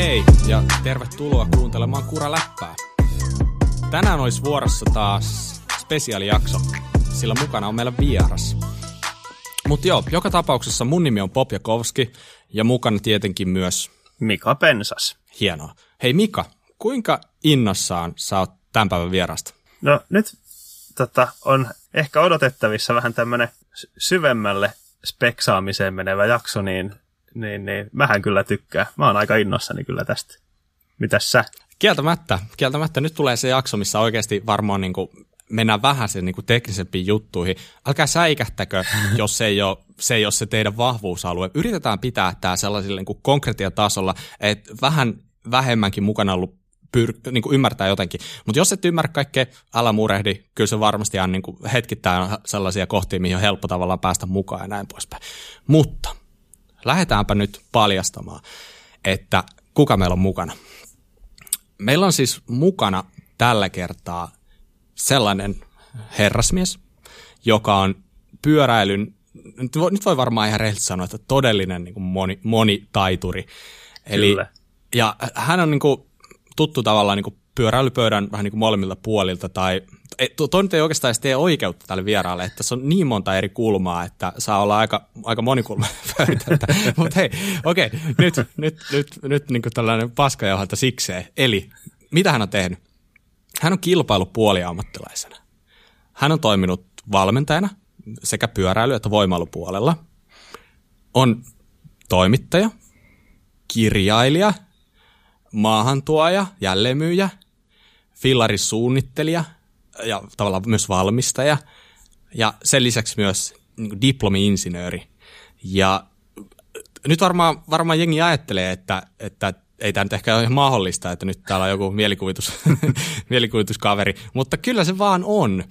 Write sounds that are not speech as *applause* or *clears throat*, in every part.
hei ja tervetuloa kuuntelemaan Kura Läppää. Tänään olisi vuorossa taas spesiaalijakso, sillä mukana on meillä vieras. Mutta joo, joka tapauksessa mun nimi on Pop Jakovski ja mukana tietenkin myös... Mika Pensas. Hienoa. Hei Mika, kuinka innossaan sä oot tämän päivän vierasta? No nyt tota, on ehkä odotettavissa vähän tämmöinen syvemmälle speksaamiseen menevä jakso, niin, niin, niin mähän kyllä tykkää. Mä oon aika innossani kyllä tästä. Mitäs sä? Kieltämättä, kieltämättä. Nyt tulee se jakso, missä oikeasti varmaan niin kuin mennään vähän sen niin kuin teknisempiin juttuihin. Älkää säikähtäkö, *laughs* jos se ei, ole, se ei ole se teidän vahvuusalue. Yritetään pitää tämä sellaisella niin konkretiatasolla, että vähän vähemmänkin mukana ollut pyr- niin kuin ymmärtää jotenkin. Mutta jos et ymmärrä kaikkea, älä murehdi. Kyllä se varmasti on niin kuin hetkittäin sellaisia kohtia, mihin on helppo tavallaan päästä mukaan ja näin poispäin. Mutta lähdetäänpä nyt paljastamaan, että kuka meillä on mukana. Meillä on siis mukana tällä kertaa sellainen herrasmies, joka on pyöräilyn, nyt voi, nyt voi varmaan ihan rehellisesti sanoa, että todellinen niin kuin moni, monitaituri. Eli, Kyllä. Ja hän on niin kuin, tuttu tavallaan niin kuin pyöräilypöydän vähän niin kuin molemmilta puolilta, tai tuo nyt ei oikeastaan tee oikeutta tälle vieraalle, että se on niin monta eri kulmaa, että saa olla aika, aika monikulma *laughs* pöytä. Mutta hei, okei, okay, nyt, nyt, nyt, nyt niin tällainen paskajauhalta sikseen. Eli, mitä hän on tehnyt? Hän on kilpailu puoliammattilaisena. Hän on toiminut valmentajana sekä pyöräily- että voimailupuolella. On toimittaja, kirjailija, maahantuoja, jälleenmyyjä, fillarissuunnittelija ja tavallaan myös valmistaja ja sen lisäksi myös niin diplomi-insinööri. Ja nyt varmaan, varmaan jengi ajattelee, että, että ei tämä nyt ehkä ole ihan mahdollista, että nyt täällä on joku mielikuvitus, *laughs* mielikuvituskaveri, mutta kyllä se vaan on.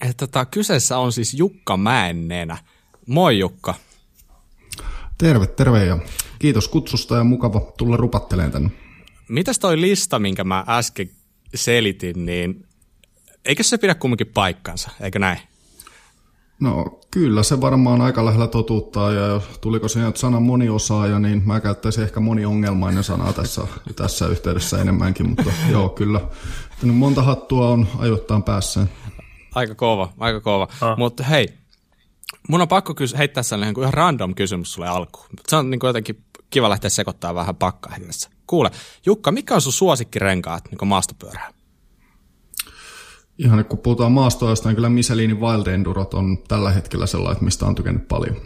Että tota, kyseessä on siis Jukka Mäennenä. Moi Jukka. Terve, terve ja kiitos kutsusta ja mukava tulla rupatteleen tänne. Mitäs toi lista, minkä mä äsken selitin, niin eikö se pidä kumminkin paikkansa, eikö näin? No kyllä se varmaan aika lähellä totuuttaa ja tuliko siinä nyt sana moniosaaja, niin mä käyttäisin ehkä moniongelmainen sana tässä, tässä yhteydessä enemmänkin, mutta *laughs* joo kyllä. Nyt monta hattua on ajoittain päässä. Aika kova, aika kova. Ah. Mutta hei, mun on pakko kys- heittää sellainen ihan random kysymys sulle alkuun. Se on niin jotenkin kiva lähteä sekoittamaan vähän pakkaa tässä. Kuule, Jukka, mikä on sun suosikkirenkaat niin maastopyörää? Ihan kun puhutaan maastoajasta, niin kyllä Michelinin Wild Endurot on tällä hetkellä sellainen, mistä on tykännyt paljon.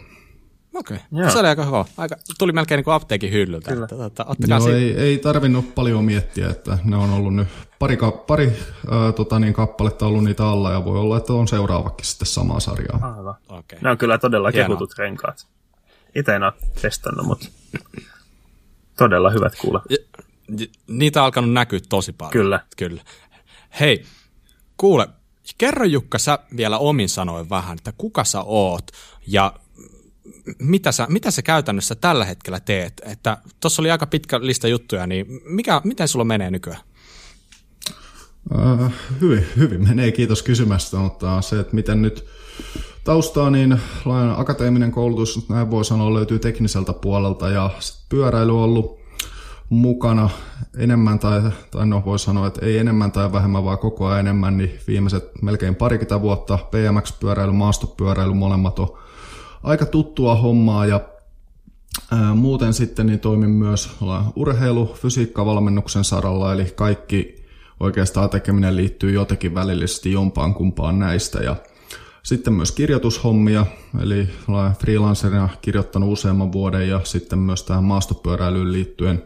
Okei, okay. se oli aika hyvä. Aika, tuli melkein niin kuin apteekin hyllyltä. Kyllä. Että, että, Joo, si- ei, ei tarvinnut paljon miettiä, että ne on ollut nyt pari, pari ää, tota niin, kappaletta ollut niitä alla ja voi olla, että on seuraavakin sitten samaa sarjaa. Aivan. Okay. Ne on kyllä todella Hienoa. kehutut renkaat. Itse en ole testannut, mutta todella hyvät kuulla. Niitä on alkanut näkyä tosi paljon. Kyllä. Kyllä. Hei, kuule, kerro Jukka sä vielä omin sanoin vähän, että kuka sä oot ja mitä sä, mitä sä käytännössä tällä hetkellä teet? Että tuossa oli aika pitkä lista juttuja, niin mikä, miten sulla menee nykyään? Uh, hyvin, hyvin menee, kiitos kysymästä, mutta se, että miten nyt taustaa, niin akateeminen koulutus, näin voi sanoa, löytyy tekniseltä puolelta ja pyöräily on ollut mukana enemmän tai, tai no voi sanoa, että ei enemmän tai vähemmän, vaan koko ajan enemmän, niin viimeiset melkein parikymmentä vuotta BMX-pyöräily, maastopyöräily, molemmat on aika tuttua hommaa. Ja ää, muuten sitten niin toimin myös urheilu, fysiikkavalmennuksen saralla, eli kaikki oikeastaan tekeminen liittyy jotenkin välillisesti jompaan kumpaan näistä. Ja sitten myös kirjoitushommia, eli olen freelancerina kirjoittanut useamman vuoden ja sitten myös tähän maastopyöräilyyn liittyen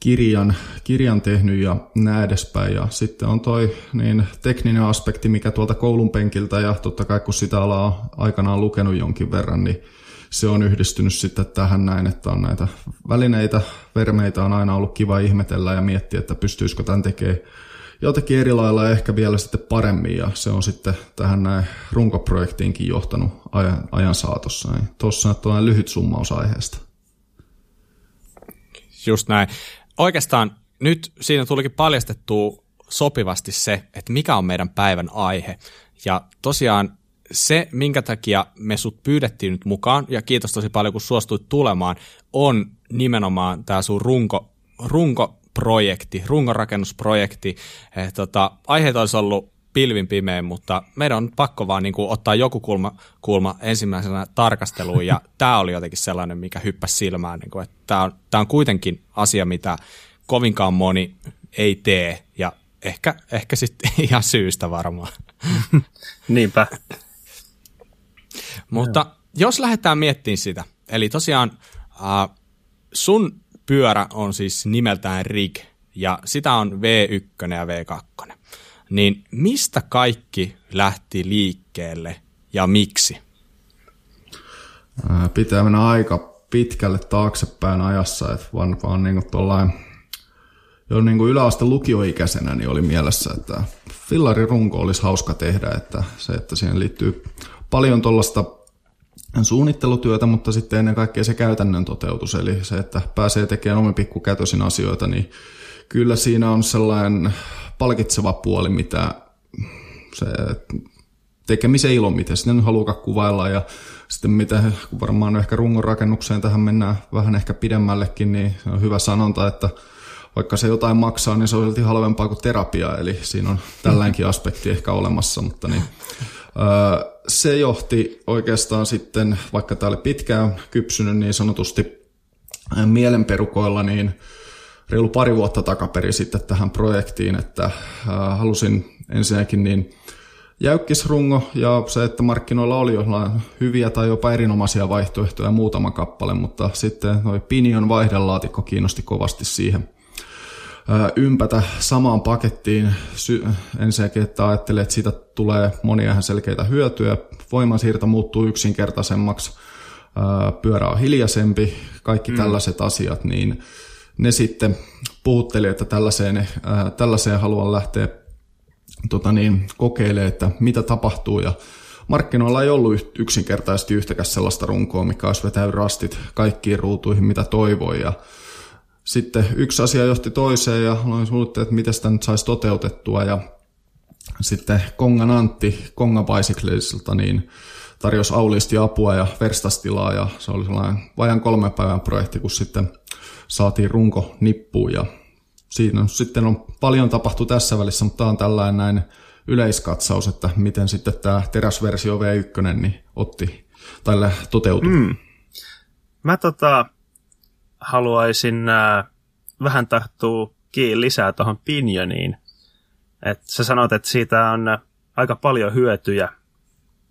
kirjan, kirjan tehnyt ja näin edespäin. Ja sitten on toi niin tekninen aspekti, mikä tuolta koulun penkiltä ja totta kai kun sitä alaa aikanaan lukenut jonkin verran, niin se on yhdistynyt sitten tähän näin, että on näitä välineitä, vermeitä on aina ollut kiva ihmetellä ja miettiä, että pystyisikö tämän tekemään jotenkin eri lailla ja ehkä vielä sitten paremmin ja se on sitten tähän näin runkoprojektiinkin johtanut ajan, ajan saatossa. Tuossa on lyhyt summaus aiheesta. Just näin. Oikeastaan nyt siinä tulikin paljastettua sopivasti se, että mikä on meidän päivän aihe. Ja tosiaan se, minkä takia me sut pyydettiin nyt mukaan, ja kiitos tosi paljon, kun suostuit tulemaan, on nimenomaan tämä sun runko runkoprojekti, runkorakennusprojekti. Eh, tota, aiheet olisi ollut pilvin pimeä, mutta meidän on pakko vaan niin kuin, ottaa joku kulma, kulma ensimmäisenä tarkasteluun, ja *laughs* tämä oli jotenkin sellainen, mikä hyppäsi silmään, niin kuin, että tämä on, tämä on kuitenkin asia, mitä kovinkaan moni ei tee, ja ehkä, ehkä sitten *laughs* ihan syystä varmaan. *laughs* Niinpä. Mutta jos lähdetään miettimään sitä, eli tosiaan äh, sun pyörä on siis nimeltään RIG, ja sitä on V1 ja V2. Niin mistä kaikki lähti liikkeelle ja miksi? Pitää mennä aika pitkälle taaksepäin ajassa, että vaan, vaan niin kuin jo niin kuin yläaste lukioikäisenä niin oli mielessä, että runko olisi hauska tehdä, että se, että siihen liittyy paljon tuollaista suunnittelutyötä, mutta sitten ennen kaikkea se käytännön toteutus, eli se, että pääsee tekemään omin pikkukätösin asioita, niin kyllä siinä on sellainen palkitseva puoli, mitä se tekemisen ilo, miten sitten haluaa kuvailla. Ja sitten mitä, kun varmaan ehkä rungon rakennukseen tähän mennään vähän ehkä pidemmällekin, niin se on hyvä sanonta, että vaikka se jotain maksaa, niin se on silti halvempaa kuin terapia, eli siinä on tällainenkin aspekti ehkä olemassa, mutta niin, se johti oikeastaan sitten, vaikka tämä oli pitkään kypsynyt niin sanotusti mielenperukoilla, niin reilu pari vuotta takaperin sitten tähän projektiin, että halusin ensinnäkin niin jäykkisrungo ja se, että markkinoilla oli jollain hyviä tai jopa erinomaisia vaihtoehtoja muutama kappale, mutta sitten noin Pinion vaihdelaatikko kiinnosti kovasti siihen ympätä samaan pakettiin. Ensinnäkin, että ajattelee, että siitä tulee monia ihan selkeitä hyötyjä. Voimansiirto muuttuu yksinkertaisemmaksi, pyörä on hiljaisempi, kaikki mm. tällaiset asiat, niin ne sitten puhutteli, että tällaiseen, tällaiseen haluan lähteä tota niin, kokeilemaan, että mitä tapahtuu. Ja markkinoilla ei ollut yksinkertaisesti yhtäkään sellaista runkoa, mikä olisi vetänyt rastit kaikkiin ruutuihin, mitä toivoi. Ja sitten yksi asia johti toiseen ja aloin suunnitella, että miten sitä nyt saisi toteutettua. Ja sitten Kongan Antti Konga Bicyclesilta niin tarjosi auliisti apua ja verstastilaa ja se oli sellainen vajan kolmen päivän projekti, kun sitten saatiin runko nippuun ja siinä on, sitten on paljon tapahtu tässä välissä, mutta tämä on tällainen näin yleiskatsaus, että miten sitten tämä teräsversio V1 niin otti tai toteutui. Mm. Mä tota, haluaisin äh, vähän tarttua kiinni lisää tuohon Pinjoniin. Et sä sanot, että siitä on äh, aika paljon hyötyjä,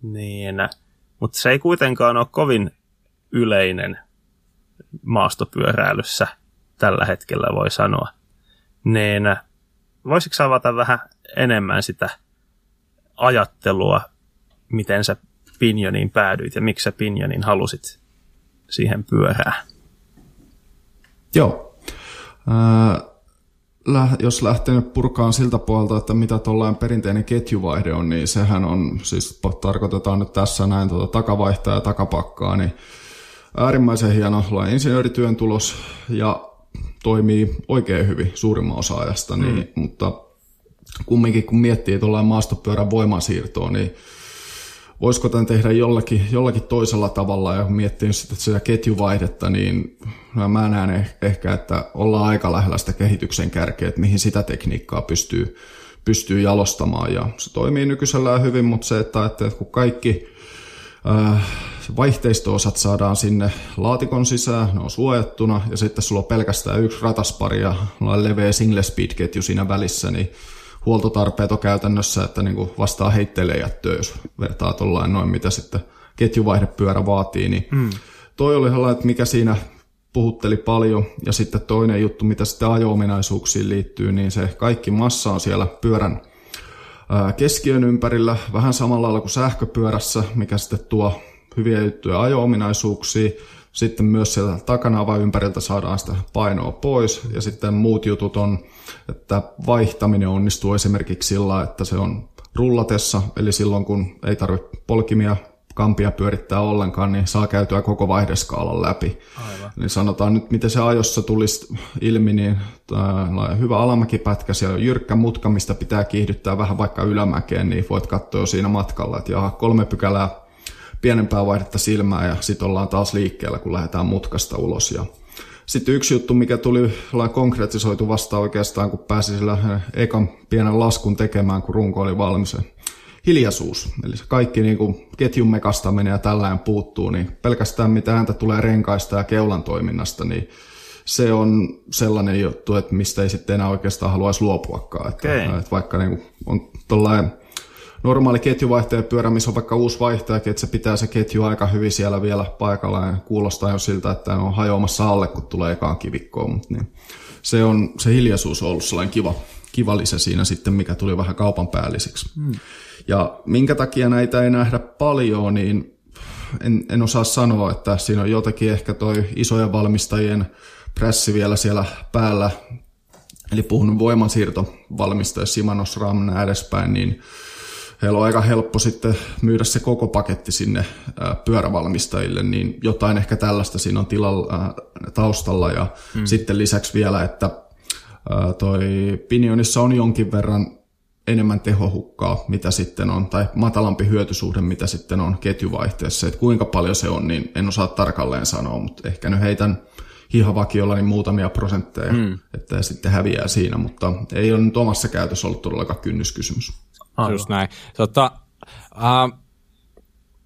niin, äh, mutta se ei kuitenkaan ole kovin yleinen maastopyöräilyssä tällä hetkellä, voi sanoa. Niin voisitko avata vähän enemmän sitä ajattelua, miten sä Pinjoniin päädyit ja miksi sä Pinjonin halusit siihen pyörään? Joo. Äh, jos lähtee purkaan siltä puolelta, että mitä tuollainen perinteinen ketjuvaihde on, niin sehän on, siis tarkoitetaan nyt tässä näin tuota takavaihtaa ja takapakkaa, niin äärimmäisen hieno insinöörityön tulos ja toimii oikein hyvin suurimman osa ajasta, niin, mm. mutta kumminkin kun miettii tuollainen maastopyörän voimansiirtoa, niin voisiko tämän tehdä jollakin, jollakin toisella tavalla ja miettii sitä, sitä ketjuvaihdetta, niin mä näen eh, ehkä, että ollaan aika lähellä sitä kehityksen kärkeä, että mihin sitä tekniikkaa pystyy, pystyy jalostamaan ja se toimii nykyisellään hyvin, mutta se, että, että kun kaikki äh, vaihteisto-osat saadaan sinne laatikon sisään, ne on suojattuna ja sitten sulla on pelkästään yksi rataspari ja leveä single speed ketju siinä välissä, niin huoltotarpeet on käytännössä, että niin kuin vastaa heitteille jättöä, jos vertaa tuollain noin, mitä sitten ketjuvaihdepyörä vaatii, niin mm. toi oli sellainen, että mikä siinä puhutteli paljon. Ja sitten toinen juttu, mitä sitten ajo-ominaisuuksiin liittyy, niin se kaikki massa on siellä pyörän keskiön ympärillä, vähän samalla lailla kuin sähköpyörässä, mikä sitten tuo hyviä juttuja ajo-ominaisuuksia. Sitten myös sieltä takana ympäriltä saadaan sitä painoa pois. Ja sitten muut jutut on, että vaihtaminen onnistuu esimerkiksi sillä, että se on rullatessa, eli silloin kun ei tarvitse polkimia kampia pyörittää ollenkaan, niin saa käytyä koko vaihdeskaalan läpi. Aivan. Niin sanotaan nyt, miten se ajossa tulisi ilmi, niin hyvä alamäkipätkä, siellä on jyrkkä mutka, mistä pitää kiihdyttää vähän vaikka ylämäkeen, niin voit katsoa jo siinä matkalla, että jaha, kolme pykälää pienempää vaihdetta silmää ja sitten ollaan taas liikkeellä, kun lähdetään mutkasta ulos. Ja sitten yksi juttu, mikä tuli konkretisoitu vasta oikeastaan, kun pääsi sillä ekan pienen laskun tekemään, kun runko oli valmis. Hiljaisuus, eli se kaikki niin kuin ketjun mekastaminen ja tällainen puuttuu, niin pelkästään mitä ääntä tulee renkaista ja keulan toiminnasta, niin se on sellainen juttu, että mistä ei sitten enää oikeastaan haluaisi luopuakaan. Että, okay. että vaikka niin kuin on tuollainen normaali ketjuvaihtaja pyörä, missä on vaikka uusi vaihtajakin, että se pitää se ketju aika hyvin siellä vielä paikalla ja kuulostaa jo siltä, että on hajoamassa alle, kun tulee ekaan kivikkoon. Mutta niin, se, on, se hiljaisuus on ollut sellainen kiva, kiva lisä siinä sitten, mikä tuli vähän kaupan päälliseksi. Hmm. Ja minkä takia näitä ei nähdä paljon, niin en, en osaa sanoa, että siinä on jotenkin ehkä toi isojen valmistajien pressi vielä siellä päällä, eli puhun voimansiirtovalmistajia, Simanos, Ram, edespäin, niin heillä on aika helppo sitten myydä se koko paketti sinne pyörävalmistajille, niin jotain ehkä tällaista siinä on tilalla, taustalla. Ja hmm. sitten lisäksi vielä, että toi Pinionissa on jonkin verran enemmän tehohukkaa, mitä sitten on, tai matalampi hyötysuhde, mitä sitten on ketjuvaihteessa. Että kuinka paljon se on, niin en osaa tarkalleen sanoa, mutta ehkä nyt heitän hihavakiolla niin muutamia prosentteja, hmm. että sitten häviää siinä, mutta ei ole nyt omassa käytössä ollut todellakaan kynnyskysymys. Aivan. Just näin. Tota, uh,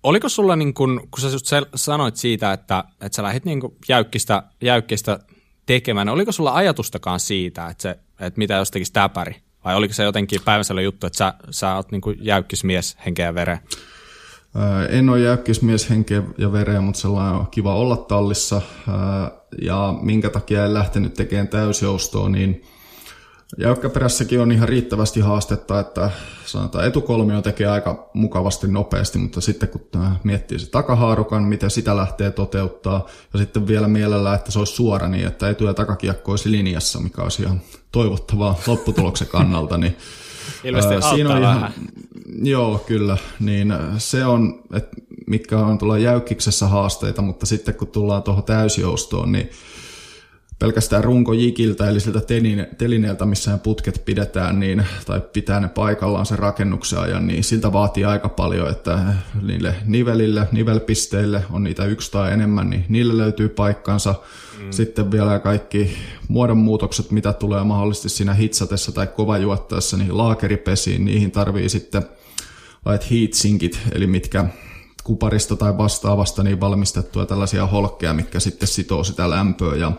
oliko sulla, niin kun, kun sä just sanoit siitä, että, että sä lähdit niin jäykkistä, jäykkistä tekemään, oliko sulla ajatustakaan siitä, että, se, että mitä jos tekisi täpäri? Vai oliko se jotenkin päiväsellä juttu, että sä, sä oot niin jäykkismies henkeä ja vereä? En ole jäykkismies henkeä ja vereä, mutta sellainen on kiva olla tallissa. Ja minkä takia en lähtenyt tekemään täysjoustoa, niin Jäykkäperässäkin on ihan riittävästi haastetta, että sanotaan etukolmio tekee aika mukavasti nopeasti, mutta sitten kun miettii se takahaarukan, miten sitä lähtee toteuttaa, ja sitten vielä mielellä, että se olisi suora niin, että etu- ja takakiekko olisi linjassa, mikä olisi ihan toivottavaa lopputuloksen kannalta, niin *laughs* Ilmeisesti ää, siinä on ihan, Joo, kyllä. Niin se on, että mitkä on tulla jäykkiksessä haasteita, mutta sitten kun tullaan tuohon täysjoustoon, niin pelkästään runkojikiltä, eli siltä telineeltä, missä putket pidetään, niin, tai pitää ne paikallaan sen rakennuksen ajan, niin siltä vaatii aika paljon, että niille nivelille, nivelpisteille on niitä yksi tai enemmän, niin niille löytyy paikkansa. Mm. Sitten vielä kaikki muodonmuutokset, mitä tulee mahdollisesti siinä hitsatessa tai kovajuottaessa, niin laakeripesiin, niihin tarvii sitten lait heatsinkit, eli mitkä kuparista tai vastaavasta niin valmistettuja tällaisia holkkeja, mikä sitten sitoo sitä lämpöä ja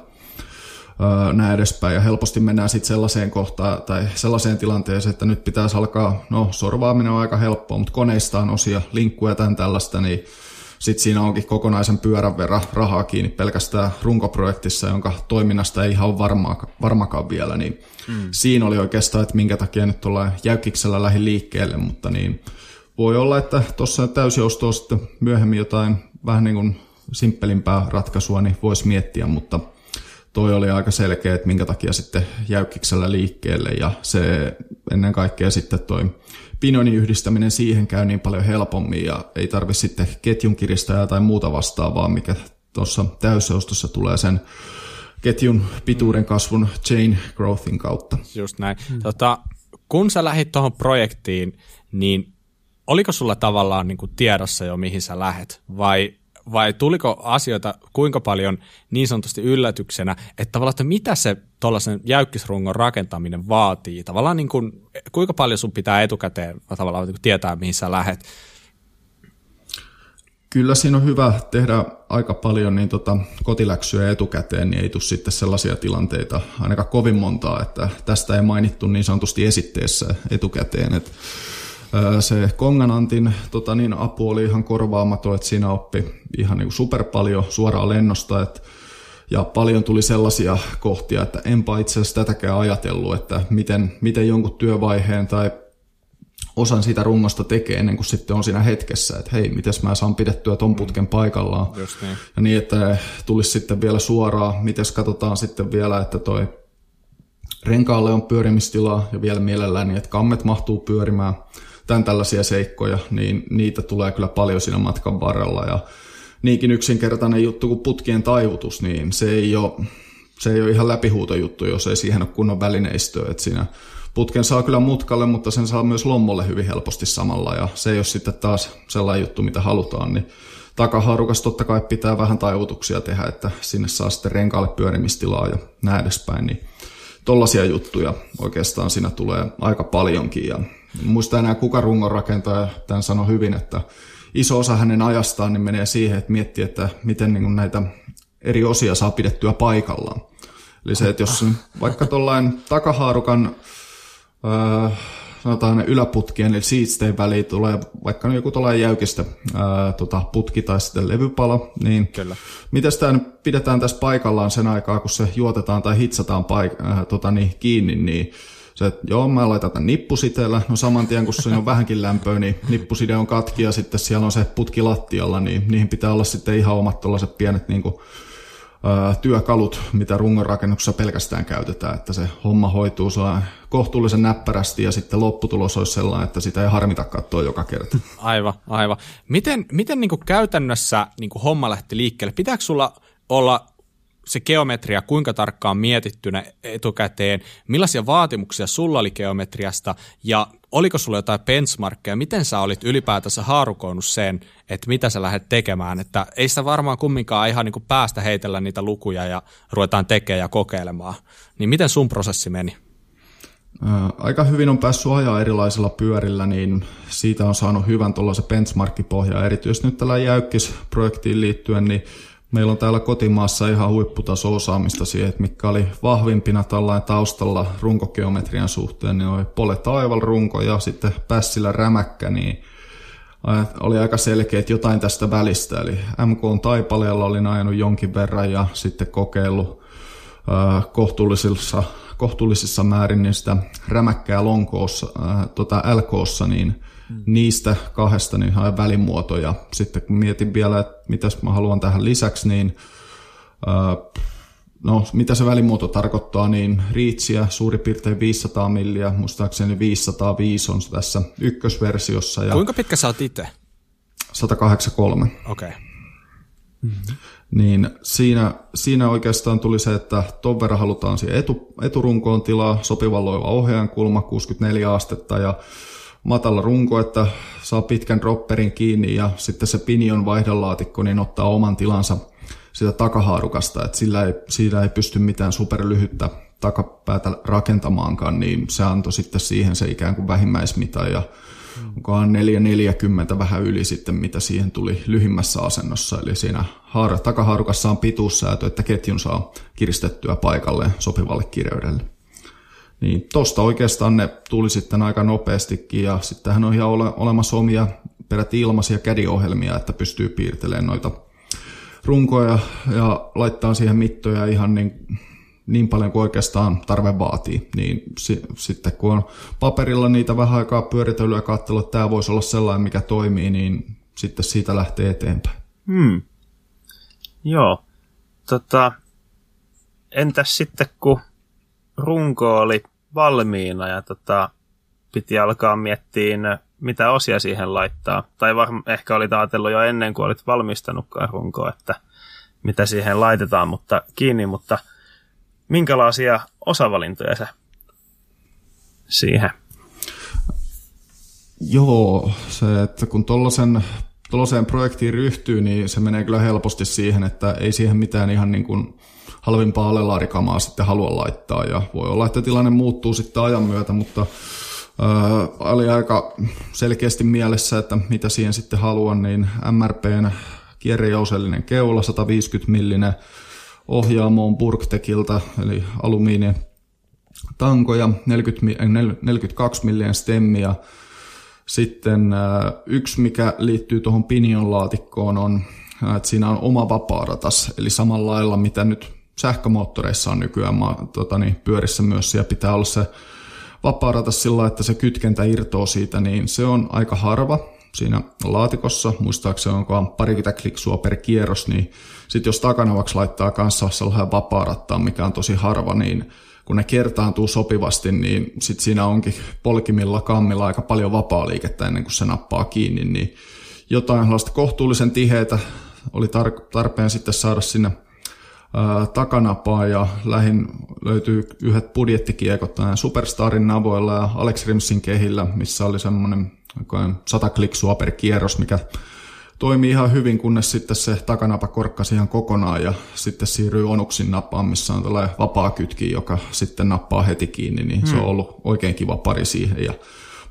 näin edespäin. Ja helposti mennään sitten sellaiseen kohtaan tai sellaiseen tilanteeseen, että nyt pitäisi alkaa, no sorvaaminen on aika helppoa, mutta koneista on osia, linkkuja ja tämän tällaista, niin sitten siinä onkin kokonaisen pyörän verran rahaa kiinni pelkästään runkoprojektissa, jonka toiminnasta ei ihan ole varmaa, varmakaan vielä, niin mm. siinä oli oikeastaan, että minkä takia nyt ollaan jäykiksellä lähi liikkeelle, mutta niin voi olla, että tuossa täysjoustoa sitten myöhemmin jotain vähän niin kuin simppelimpää ratkaisua, niin voisi miettiä, mutta – toi oli aika selkeä, että minkä takia sitten jäykkiksellä liikkeelle ja se ennen kaikkea sitten toi pinonin yhdistäminen siihen käy niin paljon helpommin ja ei tarvi sitten ketjun kiristäjää tai muuta vastaavaa, mikä tuossa täysjoustossa tulee sen ketjun pituuden kasvun chain growthin kautta. Just näin. Hmm. Tota, kun sä lähit tuohon projektiin, niin oliko sulla tavallaan niin kuin tiedossa jo, mihin sä lähet? Vai vai tuliko asioita kuinka paljon niin sanotusti yllätyksenä, että tavallaan, että mitä se tuollaisen jäykkisrungon rakentaminen vaatii? Tavallaan niin kuin, kuinka paljon sun pitää etukäteen tavallaan niin tietää, mihin sä lähet? Kyllä siinä on hyvä tehdä aika paljon niin tota, kotiläksyjä etukäteen, niin ei tule sitten sellaisia tilanteita ainakaan kovin montaa, että tästä ei mainittu niin sanotusti esitteessä etukäteen. Että se Konganantin tota niin, apu oli ihan korvaamaton, että siinä oppi ihan niin super paljon suoraan lennosta, että ja paljon tuli sellaisia kohtia, että enpä itse asiassa tätäkään ajatellut, että miten, miten jonkun työvaiheen tai osan siitä rungosta tekee ennen kuin sitten on siinä hetkessä, että hei, miten mä saan pidettyä ton putken paikallaan. Niin. Ja niin, että tulisi sitten vielä suoraan, miten katsotaan sitten vielä, että toi renkaalle on pyörimistilaa ja vielä mielellään niin, että kammet mahtuu pyörimään tämän tällaisia seikkoja, niin niitä tulee kyllä paljon siinä matkan varrella. Ja niinkin yksinkertainen juttu kuin putkien taivutus, niin se ei ole, se ei ole ihan läpihuutojuttu, jos ei siihen ole kunnon välineistöä. Että siinä putken saa kyllä mutkalle, mutta sen saa myös lommolle hyvin helposti samalla ja se ei ole sitten taas sellainen juttu, mitä halutaan, niin takahaarukas totta kai pitää vähän taivutuksia tehdä, että sinne saa sitten renkaalle pyörimistilaa ja näin edespäin, niin tollaisia juttuja oikeastaan siinä tulee aika paljonkin ja muista enää kuka rungon rakentaja tämän sanoi hyvin, että iso osa hänen ajastaan niin menee siihen, että miettii, että miten niin näitä eri osia saa pidettyä paikallaan. Eli se, että jos vaikka tuollainen takahaarukan äh, sanotaan yläputkien, eli siitstein väliin tulee vaikka joku tuollainen jäykistä ää, tota, putki tai sitten levypalo, niin Kyllä. miten sitä pidetään tässä paikallaan sen aikaa, kun se juotetaan tai hitsataan paik- ää, tota, niin, kiinni, niin se, että joo, mä laitan tämän nippusiteellä, no saman tien kun se on vähänkin lämpöä, niin nippuside on katki ja sitten siellä on se putki lattialla, niin niihin pitää olla sitten ihan omat tuollaiset pienet niin kuin, työkalut, mitä rungon rakennuksessa pelkästään käytetään, että se homma hoituu kohtuullisen näppärästi ja sitten lopputulos olisi sellainen, että sitä ei harmita katsoa joka kerta. Aivan, aivan. Miten, miten niin käytännössä niin homma lähti liikkeelle? Pitääkö sulla olla se geometria kuinka tarkkaan mietittynä etukäteen, millaisia vaatimuksia sulla oli geometriasta ja oliko sulla jotain benchmarkkeja, miten sä olit ylipäätänsä haarukoinut sen, että mitä sä lähdet tekemään, että ei sitä varmaan kumminkaan ihan niin kuin päästä heitellä niitä lukuja ja ruvetaan tekemään ja kokeilemaan. Niin miten sun prosessi meni? Aika hyvin on päässyt ajaa erilaisilla pyörillä, niin siitä on saanut hyvän tuollaisen benchmarkkipohja. Erityisesti nyt tällä jäykkisprojektiin liittyen, niin meillä on täällä kotimaassa ihan huipputaso-osaamista siihen, että mikä oli vahvimpina tällainen taustalla runkogeometrian suhteen, niin oli Pole Taival runko ja sitten Pässilä rämäkkä, niin oli aika selkeä, että jotain tästä välistä. Eli MK on Taipaleella olin ajanut jonkin verran ja sitten kokeillut kohtuullisissa, kohtuullisissa määrin niin sitä rämäkkää lonkoossa, tota LKssa, niin. Niistä kahdesta niin haen välimuotoja. Sitten kun mietin vielä, että mitäs mä haluan tähän lisäksi, niin no, mitä se välimuoto tarkoittaa, niin riitsiä suurin piirtein 500 milliä, muistaakseni 505 on tässä ykkösversiossa. Ja Kuinka pitkä sä oot itse? 183. Okei. Okay. Mm-hmm. Niin siinä, siinä oikeastaan tuli se, että ton verran halutaan siihen etu, eturunkoon tilaa, sopivan loiva ohjaajan kulma, 64 astetta ja matala runko, että saa pitkän dropperin kiinni ja sitten se pinion vaihdolaatikko niin ottaa oman tilansa sitä takahaarukasta, että sillä ei, siinä ei pysty mitään superlyhyttä takapäätä rakentamaankaan, niin se antoi sitten siihen se ikään kuin vähimmäismita ja onkohan 440 vähän yli sitten, mitä siihen tuli lyhimmässä asennossa. Eli siinä haara, takahaarukassa on pituussäätö, että ketjun saa kiristettyä paikalle sopivalle kireydelle. Niin tosta oikeastaan ne tuli sitten aika nopeastikin ja sittenhän on ihan ole, olemassa omia peräti ilmaisia kädiohjelmia, että pystyy piirtelemään noita runkoja ja laittaa siihen mittoja ihan niin, niin paljon kuin oikeastaan tarve vaatii. Niin si, sitten kun on paperilla niitä vähän aikaa pyöritellyt ja katsellut, että tämä voisi olla sellainen, mikä toimii, niin sitten siitä lähtee eteenpäin. Hmm. Joo. Tota, entäs sitten, kun runko oli valmiina ja tota, piti alkaa miettiä, mitä osia siihen laittaa. Tai varm- ehkä oli ajatellut jo ennen kuin olit valmistanutkaan runkoa, että mitä siihen laitetaan mutta kiinni, mutta minkälaisia osavalintoja sä siihen? Joo, se, että kun tuollaiseen projektiin ryhtyy, niin se menee kyllä helposti siihen, että ei siihen mitään ihan niin kuin halvimpaa alelaarikamaa sitten halua laittaa. Ja voi olla, että tilanne muuttuu sitten ajan myötä, mutta ää, oli aika selkeästi mielessä, että mitä siihen sitten haluan, niin MRPn kierrejousellinen keula, 150 millinen ohjaamo on eli alumiini tankoja, 40, 42 millinen stemmi ja sitten yksi, mikä liittyy tuohon pinion laatikkoon, on, että siinä on oma vapaaratas, eli samalla lailla mitä nyt sähkömoottoreissa on nykyään tota niin, pyörissä myös, siellä pitää olla se vapaaratas sillä että se kytkentä irtoaa siitä, niin se on aika harva siinä laatikossa, muistaakseni onko parikymmentä kliksua per kierros, niin sitten jos takanavaksi laittaa kanssa sellainen vapaarattaa, mikä on tosi harva, niin kun ne kertaantuu sopivasti, niin sit siinä onkin polkimilla, kammilla aika paljon vapaa-liikettä ennen kuin se nappaa kiinni, niin jotain kohtuullisen tiheitä oli tar- tarpeen sitten saada sinne takanapaa ja lähin löytyy yhdet budjettikiekot Superstarin navoilla ja Alex Rimsin kehillä, missä oli semmoinen 100 kliksua per kierros, mikä toimi ihan hyvin, kunnes sitten se takanapa korkkasi ihan kokonaan ja sitten siirryy Onuksin napaan, missä on tällainen vapaa kytki, joka sitten nappaa heti kiinni, niin hmm. se on hmm. ollut oikein kiva pari siihen. Ja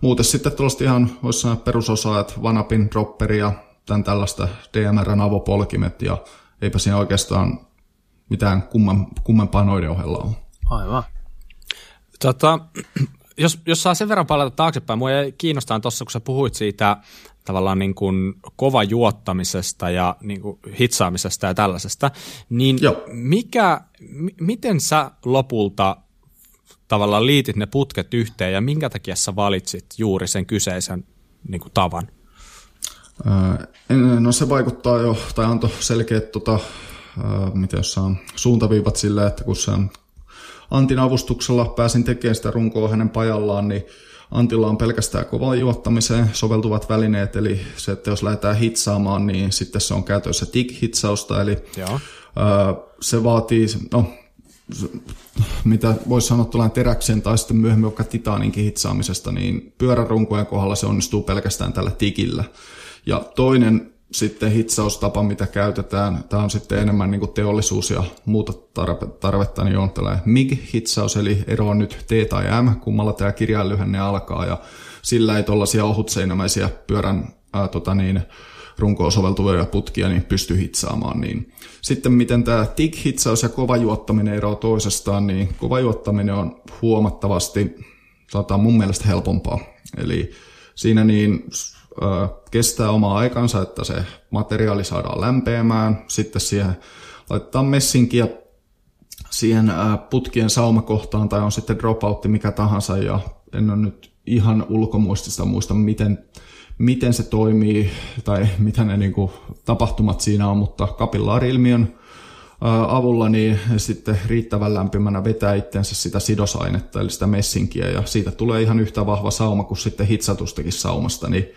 muuten sitten tuollaista ihan, voisi sanoa perusosaa, että Vanapin dropperi ja tämän tällaista DMRn avopolkimet ja eipä siinä oikeastaan mitään kumman, kummempaa noiden ohella ole. Aivan. Tota, jos, jos saa sen verran palata taaksepäin, mua kiinnostaa tuossa, kun sä puhuit siitä tavallaan niin kuin kova juottamisesta ja niin kuin hitsaamisesta ja tällaisesta, niin Joo. mikä, m- miten sä lopulta tavallaan liitit ne putket yhteen ja minkä takia sä valitsit juuri sen kyseisen niin kuin tavan? no se vaikuttaa jo, tai antoi selkeät, tota, miten jos on suuntaviivat silleen, että kun sen Antin avustuksella pääsin tekemään sitä runkoa hänen pajallaan, niin Antilla on pelkästään kovaan juottamiseen soveltuvat välineet, eli se, että jos lähdetään hitsaamaan, niin sitten se on käytössä TIG-hitsausta, eli Joo. se vaatii, no mitä voisi sanoa tällainen teräksen tai sitten myöhemmin vaikka titaaninkin hitsaamisesta, niin pyörärunkojen kohdalla se onnistuu pelkästään tällä tikillä. Ja toinen sitten hitsaustapa, mitä käytetään, tämä on sitten enemmän niin kuin teollisuus ja muuta tarvetta, niin on tällainen MIG-hitsaus, eli ero on nyt T tai M, kummalla tämä kirjainlyhenne alkaa, ja sillä ei tuollaisia ohutseinämäisiä pyörän ää, tota niin, runkoon soveltuvia putkia niin pysty hitsaamaan. Niin. Sitten miten tämä TIG-hitsaus ja kova juottaminen eroaa toisestaan, niin kova juottaminen on huomattavasti tota, mun mielestä helpompaa. Eli siinä niin kestää omaa aikansa, että se materiaali saadaan lämpeämään. Sitten siihen laitetaan messinkiä siihen putkien saumakohtaan tai on sitten dropoutti mikä tahansa ja en ole nyt ihan ulkomuistista muista, miten, miten se toimii tai *laughs* mitä ne niin kuin, tapahtumat siinä on, mutta kapillaari-ilmiön avulla niin sitten riittävän lämpimänä vetää itsensä sitä sidosainetta, eli sitä messinkiä, ja siitä tulee ihan yhtä vahva sauma kuin sitten hitsatustakin saumasta, niin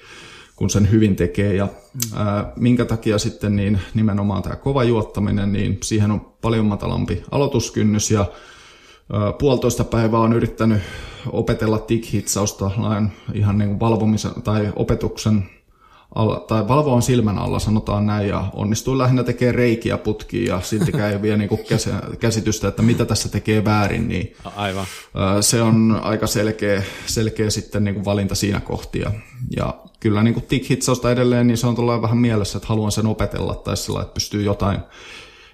kun sen hyvin tekee. Ja ää, minkä takia sitten niin nimenomaan tämä kova juottaminen, niin siihen on paljon matalampi aloituskynnys ja ää, puolitoista päivää on yrittänyt opetella tikhitsausta ihan niin kuin valvomisen tai opetuksen alla, tai valvoon silmän alla, sanotaan näin, ja onnistuu lähinnä tekemään reikiä putkiin, ja siltikään ei vielä niinku käsitystä, että mitä tässä tekee väärin, niin Aivan. se on aika selkeä, selkeä sitten niinku valinta siinä kohtia. Ja kyllä niinku tikhitsausta edelleen, niin se on tullut vähän mielessä, että haluan sen opetella, tai sillä, että pystyy jotain,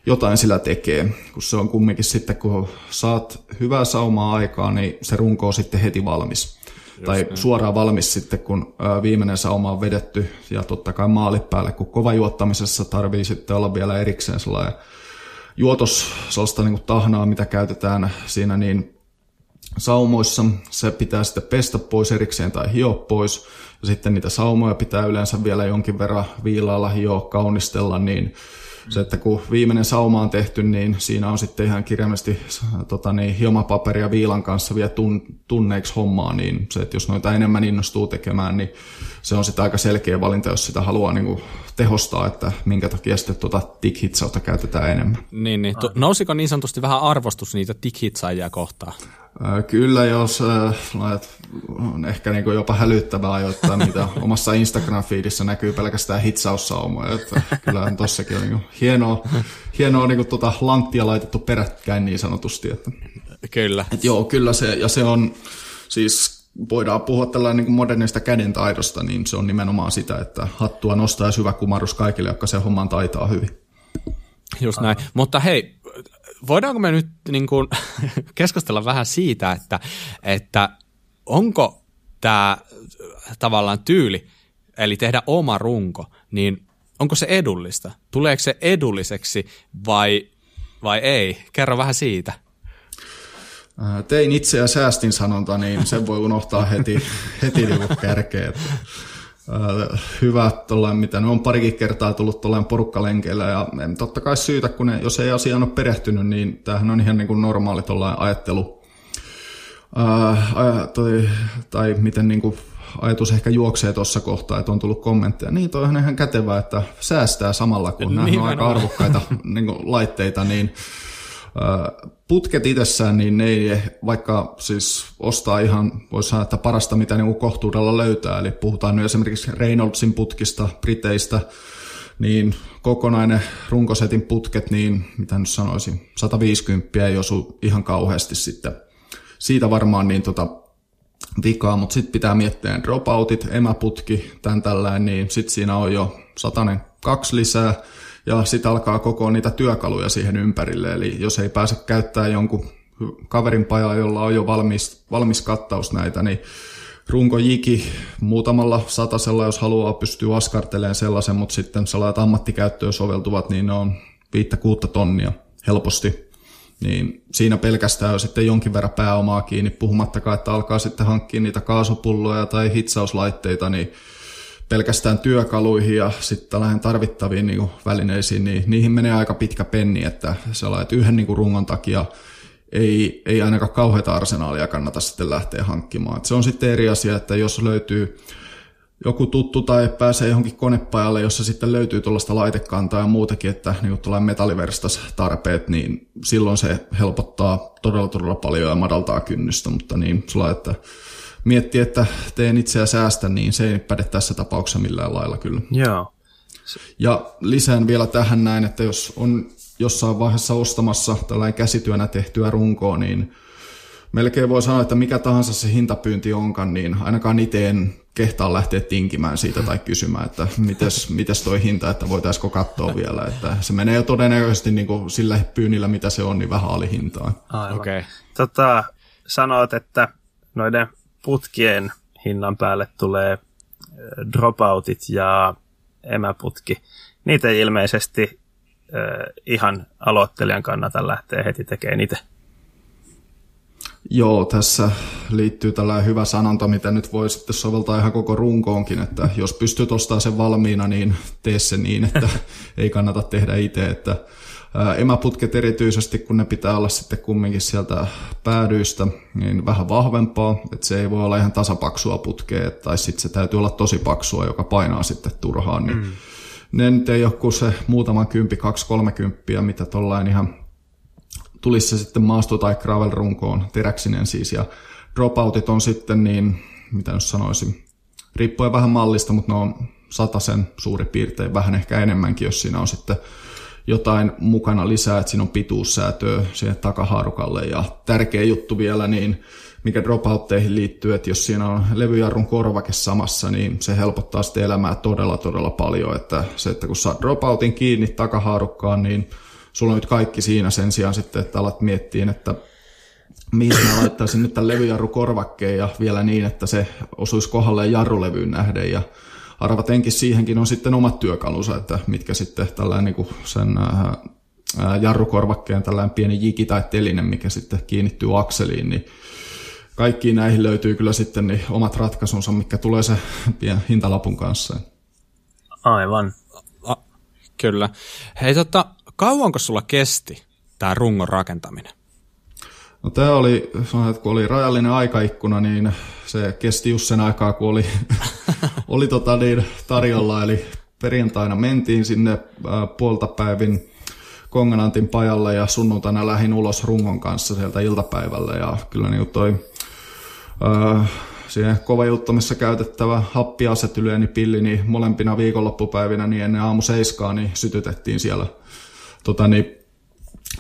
jotain sillä tekee, kun se on kumminkin sitten, kun saat hyvää saumaa aikaa, niin se runko on sitten heti valmis tai niin. suoraan valmis sitten, kun viimeinen sauma on vedetty ja totta kai maalit päälle, kun kova juottamisessa tarvii sitten olla vielä erikseen sellainen juotos, sellaista niin kuin tahnaa, mitä käytetään siinä niin saumoissa. Se pitää sitten pestä pois erikseen tai hio pois. Ja sitten niitä saumoja pitää yleensä vielä jonkin verran viilaalla hioa, kaunistella, niin se, että kun viimeinen sauma on tehty, niin siinä on sitten ihan kirjaimesti tota niin, hiomapaperia viilan kanssa vielä tun, tunneiksi hommaa, niin se, että jos noita enemmän innostuu tekemään, niin se on sitten aika selkeä valinta, jos sitä haluaa niin kuin tehostaa, että minkä takia sitten tuota tikhitsausta käytetään enemmän. Niin, niin. Nousiko niin sanotusti vähän arvostus niitä tikhitsaajia kohtaan? Kyllä, jos äh, on ehkä niin kuin jopa hälyttävää ajoittaa, mitä *laughs* omassa Instagram-feedissä näkyy pelkästään hitsaussaumoja. Että kyllähän tossakin on niin kuin hienoa, hienoa niin kuin tuota lanttia laitettu peräkkäin niin sanotusti. Että, kyllä. Että joo, kyllä se, ja se on siis voidaan puhua tällainen niin kuin modernista käden taidosta, niin se on nimenomaan sitä, että hattua nostaa ja syvä kumarus kaikille, jotka se homman taitaa hyvin. Just näin. Mutta hei, voidaanko me nyt niin kuin, *laughs* keskustella vähän siitä, että, että onko tämä tavallaan tyyli, eli tehdä oma runko, niin onko se edullista? Tuleeko se edulliseksi vai, vai ei? Kerro vähän siitä. Tein itse ja säästin sanonta, niin sen voi unohtaa heti, *laughs* heti niin kärkeen. Äh, hyvä, tollain, mitä ne on parikin kertaa tullut tuollainen porukkalenkeillä ja en totta kai syytä, kun ne, jos ei asiaan ole perehtynyt, niin tämähän on ihan niin kuin normaali tuollainen ajattelu. Ää, äh, toi, tai miten niin kuin ajatus ehkä juoksee tuossa kohtaa, että on tullut kommentteja. Niin, toi on ihan kätevää, että säästää samalla, kun nämä on aika arvokkaita *laughs* niin kuin, laitteita, niin Putket itsessään, niin ne ei vaikka siis ostaa ihan, voisi sanoa, että parasta mitä niin kohtuudella löytää. Eli puhutaan nyt esimerkiksi Reynoldsin putkista, Briteistä, niin kokonainen runkosetin putket, niin mitä nyt sanoisin, 150 ei osu ihan kauheasti sitten. Siitä varmaan niin tota vikaa, mutta sitten pitää miettiä dropoutit, emäputki, tämän tällainen, niin sitten siinä on jo satanen kaksi lisää, ja sitten alkaa koko niitä työkaluja siihen ympärille. Eli jos ei pääse käyttämään jonkun kaverin pajaa, jolla on jo valmis, valmis kattaus näitä, niin runko jiki muutamalla satasella, jos haluaa, pystyy askartelemaan sellaisen, mutta sitten sellaiset ammattikäyttöön soveltuvat, niin ne on viittä kuutta tonnia helposti. Niin siinä pelkästään on sitten jonkin verran pääomaa kiinni, puhumattakaan, että alkaa sitten hankkia niitä kaasupulloja tai hitsauslaitteita, niin pelkästään työkaluihin ja sitten tällainen tarvittaviin niin kuin välineisiin, niin niihin menee aika pitkä penni, että että yhden niin kuin rungon takia ei, ei ainakaan kauheita arsenaalia kannata sitten lähteä hankkimaan. Et se on sitten eri asia, että jos löytyy joku tuttu tai pääsee johonkin konepajalle, jossa sitten löytyy tuollaista laitekantaa ja muutakin, että niin tuollainen metalliverstas tarpeet, niin silloin se helpottaa todella todella paljon ja madaltaa kynnystä, mutta niin sulla, että miettiä, että teen itseä säästä, niin se ei päde tässä tapauksessa millään lailla kyllä. Joo. Ja lisään vielä tähän näin, että jos on jossain vaiheessa ostamassa tällainen käsityönä tehtyä runkoa, niin melkein voi sanoa, että mikä tahansa se hintapyynti onkaan, niin ainakaan itse en kehtaa lähteä tinkimään siitä tai kysymään, että mites, mites toi hinta, että voitaisiko katsoa vielä. Että se menee jo todennäköisesti niin kuin sillä pyynnillä, mitä se on, niin vähän alihintaan. Aivan. Okay. Tota, sanoit, että noiden putkien hinnan päälle tulee dropoutit ja emäputki. Niitä ei ilmeisesti äh, ihan aloittelijan kannata lähteä heti tekemään itse. Joo, tässä liittyy tällainen hyvä sanonta, mitä nyt voi sitten soveltaa ihan koko runkoonkin, että jos pystyt ostamaan sen valmiina, niin tee se niin, että *laughs* ei kannata tehdä itse, että emäputket erityisesti, kun ne pitää olla sitten kumminkin sieltä päädyistä, niin vähän vahvempaa, että se ei voi olla ihan tasapaksua putkea, tai sitten se täytyy olla tosi paksua, joka painaa sitten turhaan, niin mm. ne nyt ei ole kuin se muutaman kympi, kaksi, kolmekymppiä, mitä tollain ihan tulisi se sitten maasto- tai gravel-runkoon, teräksinen siis, ja dropoutit on sitten niin, mitä nyt sanoisin, riippuen vähän mallista, mutta ne on sen suuri piirtein, vähän ehkä enemmänkin, jos siinä on sitten jotain mukana lisää, että siinä on pituussäätöä siihen takahaarukalle. Ja tärkeä juttu vielä, niin mikä dropoutteihin liittyy, että jos siinä on levyjarrun korvake samassa, niin se helpottaa sitten elämää todella, todella paljon. Että se, että kun saat dropoutin kiinni takahaarukkaan, niin sulla on nyt kaikki siinä sen sijaan sitten, että alat miettiä, että mihin mä laittaisin nyt tämän levyjarrukorvakkeen ja vielä niin, että se osuisi kohdalleen jarrulevyyn nähden ja arvatenkin siihenkin on sitten omat työkalunsa, että mitkä sitten tällainen niin sen jarrukorvakkeen tällainen pieni jiki tai teline, mikä sitten kiinnittyy akseliin, niin kaikkiin näihin löytyy kyllä sitten niin omat ratkaisunsa, mikä tulee se pien hintalapun kanssa. Aivan. A, kyllä. Hei tota, kauanko sulla kesti tämä rungon rakentaminen? No tämä oli, että kun oli rajallinen aikaikkuna, niin se kesti just sen aikaa, kun oli, *laughs* oli tota niin, tarjolla. Eli perjantaina mentiin sinne ää, puolta päivin Konganantin pajalle ja sunnuntaina lähin ulos rungon kanssa sieltä iltapäivällä. Ja kyllä niin toi, ää, siihen kovajuttamissa käytettävä happiasetylyeni niin molempina viikonloppupäivinä niin ennen aamu seiskaa niin sytytettiin siellä tota niin,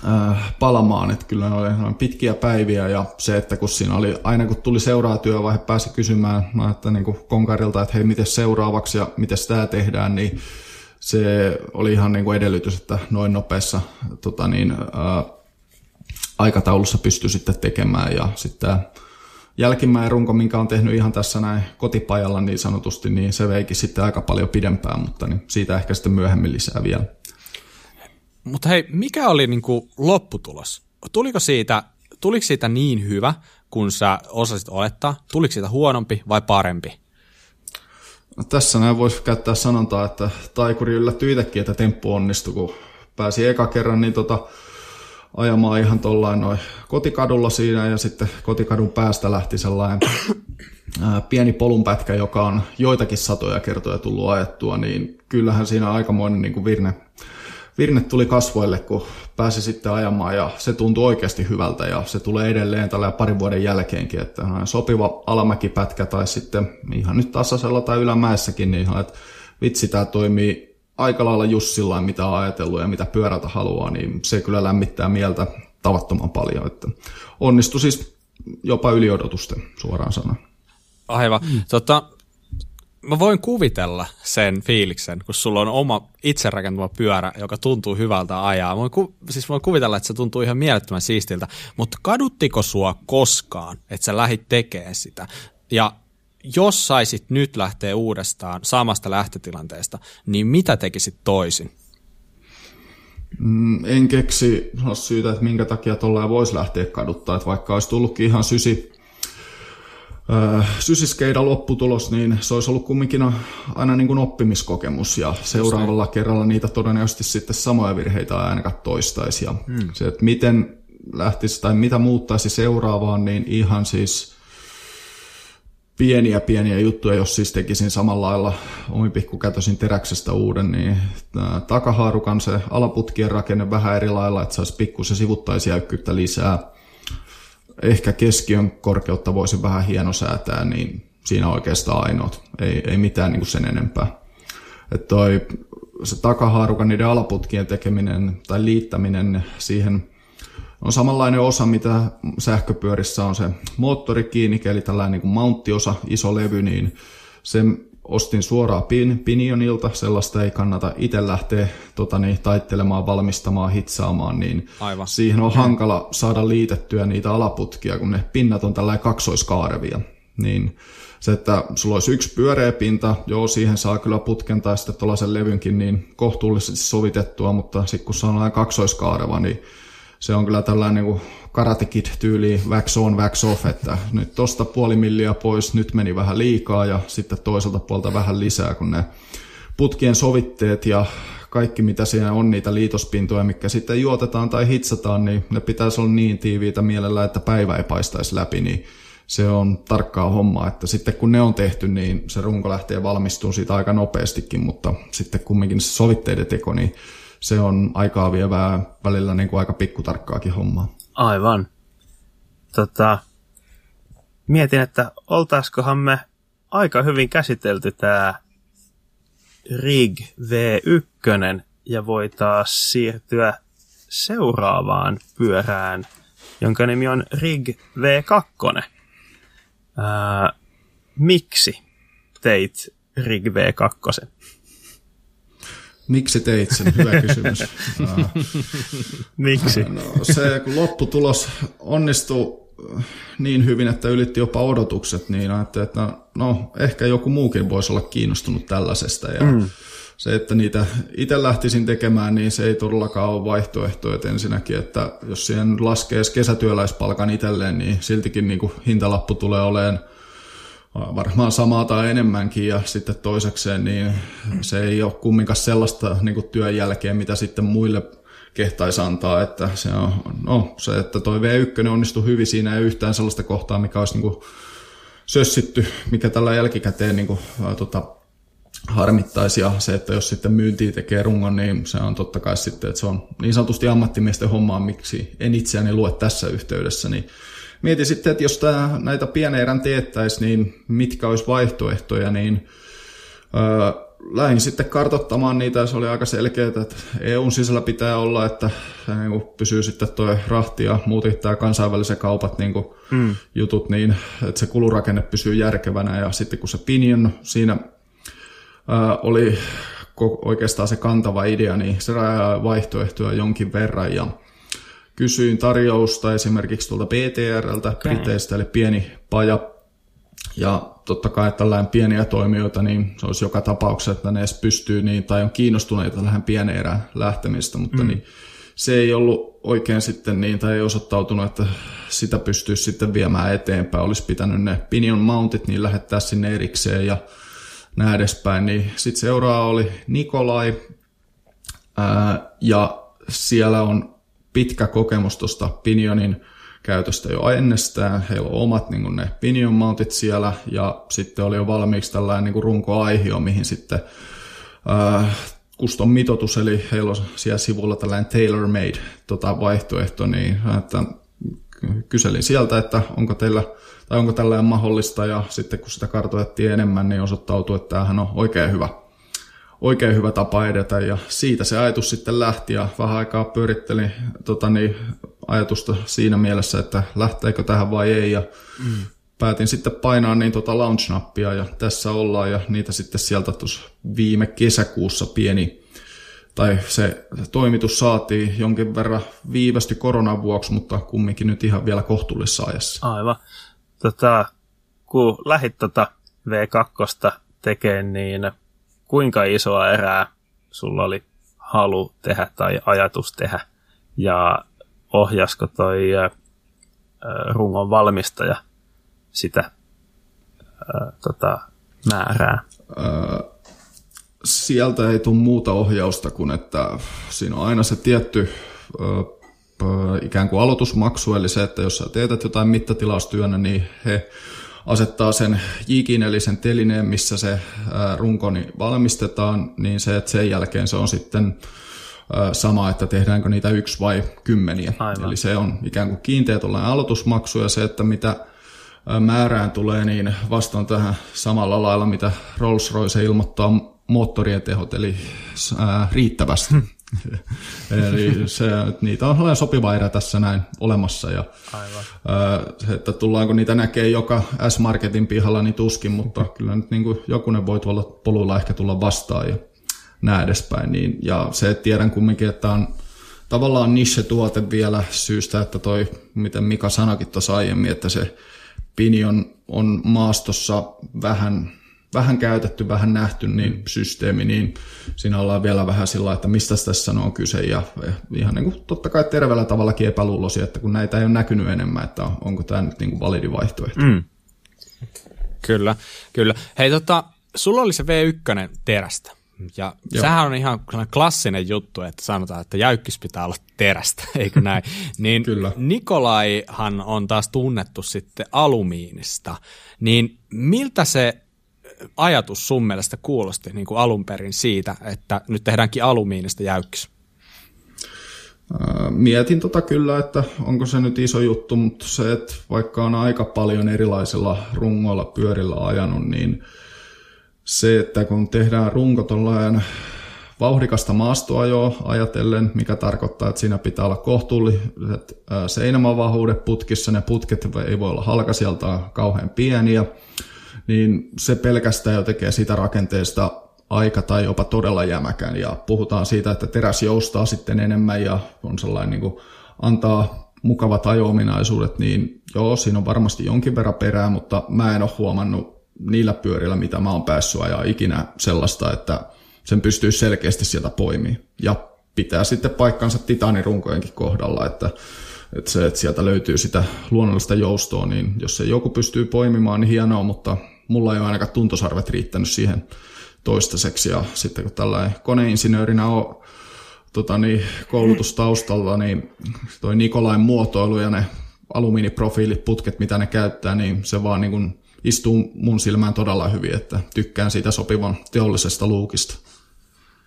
äh, palamaan, että kyllä ne oli pitkiä päiviä ja se, että kun siinä oli, aina kun tuli seuraa työvaihe, pääsi kysymään no, että niin kuin konkarilta, että hei, miten seuraavaksi ja miten tämä tehdään, niin se oli ihan niin kuin edellytys, että noin nopeassa tota niin, ää, äh, aikataulussa pystyi sitten tekemään ja sitten jälkimmäinen runko, minkä on tehnyt ihan tässä näin kotipajalla niin sanotusti, niin se veikin sitten aika paljon pidempään, mutta niin siitä ehkä sitten myöhemmin lisää vielä. Mutta hei, mikä oli niinku lopputulos? Tuliko siitä, tuliko siitä niin hyvä, kun sä osasit olettaa? Tuliko siitä huonompi vai parempi? No, tässä näin voisi käyttää sanontaa, että taikuri yllättyi itsekin, että temppu onnistui, kun pääsi eka kerran niin tota, ajamaan ihan tuollain noin kotikadulla siinä ja sitten kotikadun päästä lähti sellainen *coughs* pieni polunpätkä, joka on joitakin satoja kertoja tullut ajettua, niin kyllähän siinä aikamoinen niin kuin virne, virne tuli kasvoille, kun pääsi sitten ajamaan ja se tuntui oikeasti hyvältä ja se tulee edelleen tällä parin vuoden jälkeenkin, että sopiva alamäkipätkä tai sitten ihan nyt tasaisella tai ylämäessäkin, niin ihan, että vitsi, tämä toimii aika lailla Jussilla, mitä on ajatellut ja mitä pyörältä haluaa, niin se kyllä lämmittää mieltä tavattoman paljon. Että onnistui siis jopa yli odotusten suoraan sanoen. Aivan. Mm. Tota, mä voin kuvitella sen fiiliksen, kun sulla on oma itse rakentama pyörä, joka tuntuu hyvältä ajaa. Voin ku, siis voin kuvitella, että se tuntuu ihan mielettömän siistiltä, mutta kaduttiko sua koskaan, että sä lähit tekemään sitä? Ja jos saisit nyt lähteä uudestaan samasta lähtötilanteesta, niin mitä tekisit toisin? Mm, en keksi syytä, että minkä takia tuolla voisi lähteä kaduttaa, että vaikka olisi tullutkin ihan sysi, sysiskeida lopputulos, niin se olisi ollut kumminkin aina niin kuin oppimiskokemus ja seuraavalla se. kerralla niitä todennäköisesti sitten samoja virheitä ainakaan toistaisi. Ja hmm. se, että miten lähtisi tai mitä muuttaisi seuraavaan, niin ihan siis pieniä pieniä juttuja, jos siis tekisin samalla lailla omipikkukätösin teräksestä uuden, niin takahaarukan se alaputkien rakenne vähän eri lailla, että saisi pikkusen sivuttaisjäykkyyttä lisää. Ehkä keskiön korkeutta voisi vähän hienosäätää, niin siinä oikeastaan ainoat, ei, ei mitään niin kuin sen enempää. Että toi, se takahaarukan niiden alaputkien tekeminen tai liittäminen siihen on samanlainen osa, mitä sähköpyörissä on se moottori kiinni, eli tällainen niin kuin mounttiosa, iso levy, niin sen ostin suoraan pin, Pinionilta, sellaista ei kannata itse lähteä tota, niin, taittelemaan, valmistamaan, hitsaamaan, niin Aivan. siihen on hankala saada liitettyä niitä alaputkia, kun ne pinnat on tällainen kaksoiskaarevia. Niin se, että sulla olisi yksi pyöreä pinta, joo, siihen saa kyllä putken tai sitten tuollaisen levynkin niin kohtuullisesti sovitettua, mutta sitten kun se on kaksoiskaareva, niin se on kyllä tällainen niin Karate Kid-tyyli wax on, wax off, että nyt tosta puoli milliä pois, nyt meni vähän liikaa ja sitten toiselta puolta vähän lisää, kun ne putkien sovitteet ja kaikki mitä siinä on niitä liitospintoja, mikä sitten juotetaan tai hitsataan, niin ne pitäisi olla niin tiiviitä mielellä, että päivä ei paistaisi läpi, niin se on tarkkaa hommaa, että sitten kun ne on tehty, niin se runko lähtee valmistumaan siitä aika nopeastikin, mutta sitten kumminkin se sovitteiden teko, niin se on aikaa vievää välillä niin kuin aika pikkutarkkaakin hommaa. Aivan. Tota, mietin, että oltaiskohan me aika hyvin käsitelty tämä RIG V1 ja voi taas siirtyä seuraavaan pyörään, jonka nimi on RIG V2. Ää, miksi teit RIG V2? Miksi teit sen? Hyvä kysymys. *laughs* Miksi? No, se, kun lopputulos onnistui niin hyvin, että ylitti jopa odotukset, niin ajattelin, että no, ehkä joku muukin voisi olla kiinnostunut tällaisesta. Ja mm. se, että niitä itse lähtisin tekemään, niin se ei todellakaan ole vaihtoehto. Että ensinnäkin, että jos siihen laskee kesätyöläispalkan itselleen, niin siltikin niin kuin hintalappu tulee olemaan – varmaan samaa tai enemmänkin ja sitten toisekseen niin se ei ole kumminkaan sellaista niin kuin työn jälkeen, mitä sitten muille kehtaisi antaa, että se on, no, se, että toi V1 onnistui hyvin siinä ei yhtään sellaista kohtaa, mikä olisi niin kuin sössitty, mikä tällä jälkikäteen niin kuin, ää, tota, harmittaisi ja se, että jos sitten myyntiin tekee rungon, niin se on totta kai sitten, että se on niin sanotusti ammattimiesten hommaa, miksi en itseäni lue tässä yhteydessä, niin mietin sitten, että jos tämä, näitä pieneerän teettäisi, niin mitkä olisi vaihtoehtoja, niin öö, lähdin sitten kartottamaan niitä, se oli aika selkeää, että EUn sisällä pitää olla, että niin pysyy sitten tuo rahti ja muuten tämä kansainvälisen kaupat niin kuin mm. jutut, niin että se kulurakenne pysyy järkevänä ja sitten kun se Pinion siinä ää, oli oikeastaan se kantava idea, niin se vaihtoehtoja jonkin verran ja kysyin tarjousta esimerkiksi tuolta BTRltä, okay. Briteistä, eli pieni paja. Ja totta kai tällainen pieniä toimijoita, niin se olisi joka tapauksessa, että ne edes pystyy niin, tai on kiinnostuneita tähän pienen erään lähtemistä, mutta mm. niin, se ei ollut oikein sitten niin, tai ei osoittautunut, että sitä pystyisi sitten viemään eteenpäin. Olisi pitänyt ne pinion mountit niin lähettää sinne erikseen ja näin edespäin. Niin sitten seuraava oli Nikolai, ää, ja siellä on pitkä kokemus tuosta Pinionin käytöstä jo ennestään. Heillä on omat niin ne pinion mountit siellä ja sitten oli jo valmiiksi tällainen niin runkoaihio, mihin sitten äh, kuston mitoitus, eli heillä on siellä sivulla tällainen tailor-made tota, vaihtoehto, niin että kyselin sieltä, että onko teillä tai onko tällainen mahdollista, ja sitten kun sitä kartoitettiin enemmän, niin osoittautui, että tämähän on oikein hyvä, oikein hyvä tapa edetä, ja siitä se ajatus sitten lähti, ja vähän aikaa pyörittelin tota niin, ajatusta siinä mielessä, että lähteekö tähän vai ei, ja mm. päätin sitten painaa niin tota launch-nappia, ja tässä ollaan, ja niitä sitten sieltä tuossa viime kesäkuussa pieni tai se toimitus saatiin jonkin verran viivästy koronan vuoksi, mutta kumminkin nyt ihan vielä kohtuullisessa ajassa. Aivan. Tota, kun lähit tota V2 tekemään, niin kuinka isoa erää sulla oli halu tehdä tai ajatus tehdä? Ja ohjasko toi ä, rungon valmistaja sitä ä, tota, määrää? Ää, sieltä ei tule muuta ohjausta kuin, että siinä on aina se tietty ikään kuin aloitusmaksu, eli se, että jos sä teetät jotain mittatilaustyönä, niin he asettaa sen jikin, eli sen telineen, missä se runko niin valmistetaan, niin se, että sen jälkeen se on sitten sama, että tehdäänkö niitä yksi vai kymmeniä. Aivan. Eli se on ikään kuin kiinteä aloitusmaksu ja se, että mitä määrään tulee, niin vastaan tähän samalla lailla, mitä Rolls-Royce ilmoittaa moottorien tehot, eli ää, riittävästi. *laughs* *laughs* Eli se, niitä on sellainen sopiva erä tässä näin olemassa. Ja, Aivan. Ää, että tullaanko niitä näkee joka S-Marketin pihalla, niin tuskin, mutta *laughs* kyllä nyt niin kuin jokunen voi tuolla polulla ehkä tulla vastaan ja näin edespäin. Niin, ja se, että tiedän kumminkin, että on tavallaan niche-tuote vielä syystä, että toi, miten Mika sanakin tuossa aiemmin, että se Pinion on maastossa vähän vähän käytetty, vähän nähty niin mm. systeemi, niin siinä ollaan vielä vähän sillä että mistä tässä on kyse ja ihan niin kuin totta kai terveellä tavallakin epäluulosi, että kun näitä ei ole näkynyt enemmän, että onko tämä nyt niin kuin validi vaihtoehto. Mm. Kyllä, kyllä. Hei tota, sulla oli se V1 terästä. Ja Joo. sehän on ihan klassinen juttu, että sanotaan, että jäykkis pitää olla terästä, *laughs* eikö näin? Niin Kyllä. Nikolaihan on taas tunnettu sitten alumiinista. Niin miltä se ajatus sun mielestä kuulosti niin kuin alun perin siitä, että nyt tehdäänkin alumiinista jäykkis? Mietin tota kyllä, että onko se nyt iso juttu, mutta se, että vaikka on aika paljon erilaisilla rungoilla pyörillä ajanut, niin se, että kun tehdään runko tuollainen vauhdikasta maastoajoa ajatellen, mikä tarkoittaa, että siinä pitää olla kohtuulliset seinämävahvuudet putkissa, ne putket ei voi olla halkasijalta kauhean pieniä, niin se pelkästään jo tekee sitä rakenteesta aika tai jopa todella jämäkän. Ja puhutaan siitä, että teräs joustaa sitten enemmän ja on sellainen niin kuin antaa mukavat ajo-ominaisuudet, niin joo, siinä on varmasti jonkin verran perää, mutta mä en ole huomannut niillä pyörillä, mitä mä oon päässyt ajaa ikinä sellaista, että sen pystyy selkeästi sieltä poimimaan. Ja pitää sitten paikkansa titaanirunkojenkin kohdalla, että, että se, että sieltä löytyy sitä luonnollista joustoa, niin jos se joku pystyy poimimaan, niin hienoa, mutta mulla ei ole ainakaan tuntosarvet riittänyt siihen toistaiseksi. Ja sitten kun tällainen koneinsinöörinä on tota niin, koulutustaustalla, niin toi Nikolain muotoilu ja ne alumiiniprofiilit, putket, mitä ne käyttää, niin se vaan niin kuin istuu mun silmään todella hyvin, että tykkään siitä sopivan teollisesta luukista.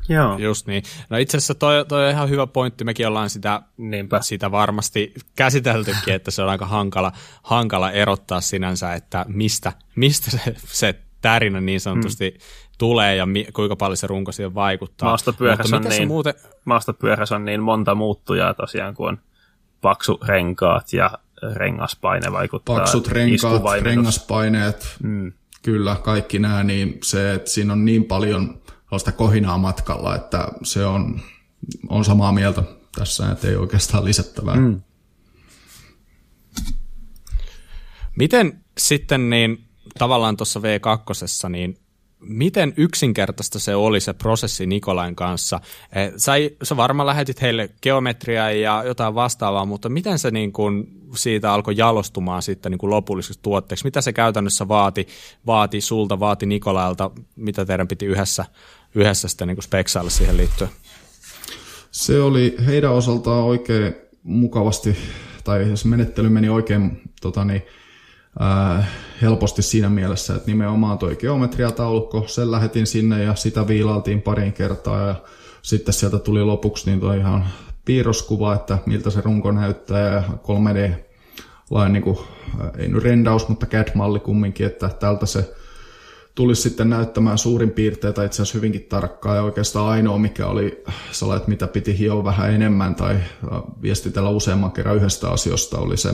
Joo. Just niin. No itse asiassa toi, toi on ihan hyvä pointti. Mekin ollaan sitä, Niinpä. sitä varmasti käsiteltykin, että se on aika hankala, hankala erottaa sinänsä, että mistä, mistä se, se tärinä niin sanotusti hmm. tulee ja mi, kuinka paljon se runko siihen vaikuttaa. Maastopyörässä on, niin, muuten... maastopyörässä on niin monta muuttujaa tosiaan, kun on paksu renkaat ja rengaspaine vaikuttaa. Paksut renkaat, rengaspaineet, mm. kyllä kaikki nämä, niin se, että siinä on niin paljon sellaista kohinaa matkalla, että se on, on samaa mieltä tässä, että ei oikeastaan lisättävää. Mm. Miten sitten niin tavallaan tuossa V2, niin miten yksinkertaista se oli se prosessi Nikolain kanssa? Eh, sä, sä varmaan lähetit heille geometriaa ja jotain vastaavaa, mutta miten se niin kuin siitä alkoi jalostumaan sitten niin kuin lopulliseksi tuotteeksi? Mitä se käytännössä vaati, vaati sulta, vaati Nikolailta, mitä teidän piti yhdessä, yhdessä sitten niin speksailla siihen liittyen? Se oli heidän osaltaan oikein mukavasti tai se menettely meni oikein tota niin, ää, helposti siinä mielessä, että nimenomaan toi geometriataulukko, sen lähetin sinne ja sitä viilailtiin parin kertaa ja sitten sieltä tuli lopuksi niin toi ihan piirroskuva, että miltä se runko näyttää ja 3D lain niin kuin, ei nyt rendaus, mutta CAD-malli kumminkin, että tältä se tulisi sitten näyttämään suurin piirtein tai itse asiassa hyvinkin tarkkaa ja oikeastaan ainoa mikä oli sellainen, mitä piti hioa vähän enemmän tai viestitellä useamman kerran yhdestä asiasta oli se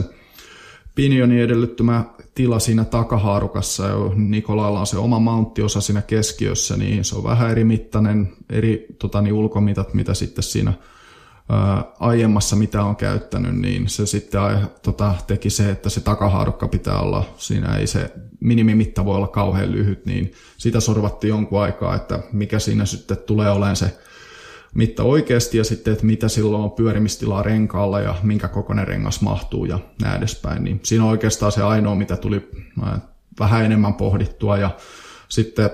Pinionin edellyttämä tila siinä takahaarukassa. Ja Nikolailla on se oma mounttiosa siinä keskiössä, niin se on vähän eri mittainen, eri tota, niin ulkomitat, mitä sitten siinä ää, aiemmassa mitä on käyttänyt, niin se sitten tota, teki se, että se takahaarukka pitää olla, siinä ei se minimimitta voi olla kauhean lyhyt, niin sitä sorvattiin jonkun aikaa, että mikä siinä sitten tulee olemaan se mitta oikeasti ja sitten, että mitä silloin on pyörimistilaa renkaalla ja minkä kokoinen rengas mahtuu ja näin edespäin. Niin siinä on oikeastaan se ainoa, mitä tuli vähän enemmän pohdittua ja sitten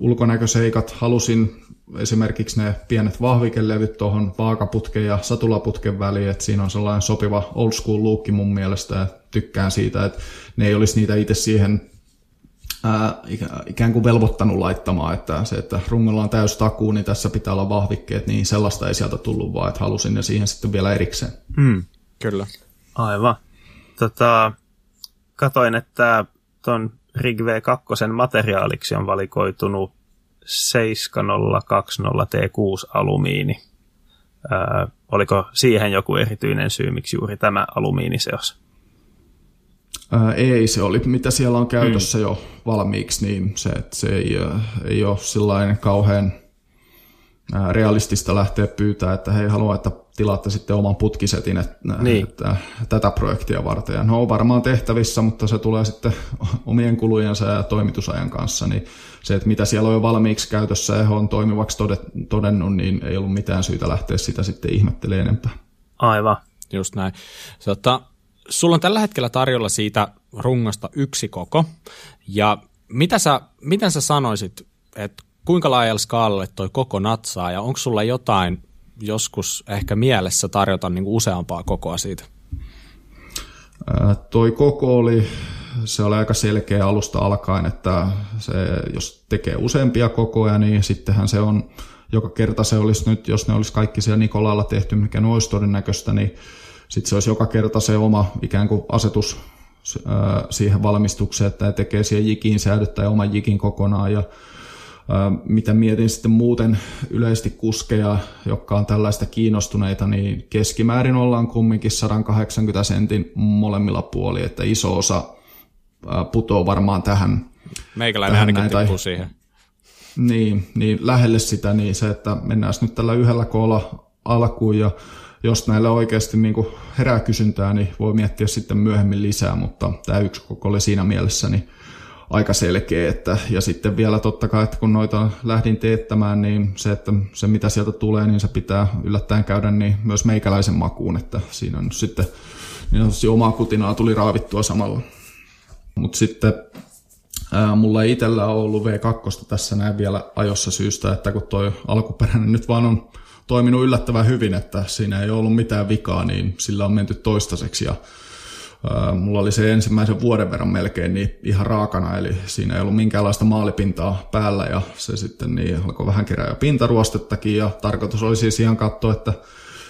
ulkonäköseikat halusin esimerkiksi ne pienet vahvikelevyt tuohon vaakaputken ja satulaputken väliin, että siinä on sellainen sopiva old school luukki mun mielestä ja tykkään siitä, että ne ei olisi niitä itse siihen ää, ikään kuin velvoittanut laittamaan, että se, että rungolla on täys takuu, niin tässä pitää olla vahvikkeet, niin sellaista ei sieltä tullut vaan, että halusin ne siihen sitten vielä erikseen. Mm, kyllä. Aivan. Tota, katoin, että tuon Rig V2 materiaaliksi on valikoitunut 7020 T6 alumiini. Ää, oliko siihen joku erityinen syy, miksi juuri tämä alumiiniseos? Ää, ei, se oli mitä siellä on käytössä mm. jo valmiiksi, niin se, että se ei, ei ole sellainen kauhean realistista lähteä pyytää, että he haluaa, että tilaatte sitten oman putkisetin että, niin. että, tätä projektia varten. Ja no on varmaan tehtävissä, mutta se tulee sitten *laughs* omien kulujensa ja toimitusajan kanssa, niin se, että mitä siellä on jo valmiiksi käytössä ja on toimivaksi todennut, niin ei ollut mitään syytä lähteä sitä sitten ihmettelemään enempää. Aivan. Just näin. Sota, sulla on tällä hetkellä tarjolla siitä rungosta yksi koko, ja mitä sä, miten sä sanoisit, että kuinka laajalla skaalalle toi koko natsaa, ja onko sulla jotain joskus ehkä mielessä tarjota niin kuin useampaa kokoa siitä? Ää, toi koko oli, se oli aika selkeä alusta alkaen, että se, jos tekee useampia kokoja, niin sittenhän se on, joka kerta se olisi nyt, jos ne olisi kaikki siellä Nikolaalla tehty, mikä ne olisi todennäköistä, niin sitten se olisi joka kerta se oma ikään kuin asetus siihen valmistukseen, että tekee siihen jikiin säädöttää oman jikin kokonaan ja mitä mietin sitten muuten yleisesti kuskeja, jotka on tällaista kiinnostuneita, niin keskimäärin ollaan kumminkin 180 sentin molemmilla puoli, että iso osa putoo varmaan tähän. Meikäläinen tähän ainakin tippuu siihen. Niin, niin lähelle sitä, niin se, että mennään nyt tällä yhdellä koolla alkuun ja jos näillä oikeasti niin herää kysyntää, niin voi miettiä sitten myöhemmin lisää, mutta tämä yksi koko oli siinä mielessä niin aika selkeä. Että, ja sitten vielä totta kai, että kun noita lähdin teettämään, niin se, että se mitä sieltä tulee, niin se pitää yllättäen käydä niin myös meikäläisen makuun, että siinä on sitten niin omaa kutinaa tuli raavittua samalla. Mutta sitten ää, mulla ei itsellä ole ollut V2 tässä näin vielä ajossa syystä, että kun toi alkuperäinen nyt vaan on toiminut yllättävän hyvin, että siinä ei ollut mitään vikaa, niin sillä on menty toistaiseksi ja Mulla oli se ensimmäisen vuoden verran melkein niin ihan raakana, eli siinä ei ollut minkäänlaista maalipintaa päällä ja se sitten niin alkoi vähän kerää jo pintaruostettakin ja tarkoitus oli siis ihan katsoa, että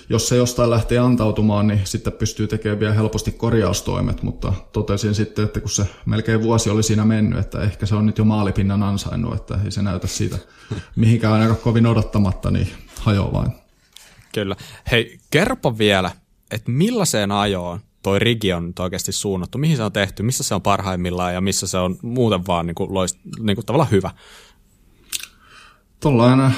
jos se jostain lähtee antautumaan, niin sitten pystyy tekemään vielä helposti korjaustoimet, mutta totesin sitten, että kun se melkein vuosi oli siinä mennyt, että ehkä se on nyt jo maalipinnan ansainnut, että ei se näytä siitä mihinkään ainakaan kovin odottamatta, niin hajoaa vain. Kyllä. Hei, kerropa vielä, että millaiseen ajoon toi rigi on oikeasti suunnattu, mihin se on tehty, missä se on parhaimmillaan ja missä se on muuten vaan niin kuin, loist, niin kuin tavallaan hyvä. Tuollainen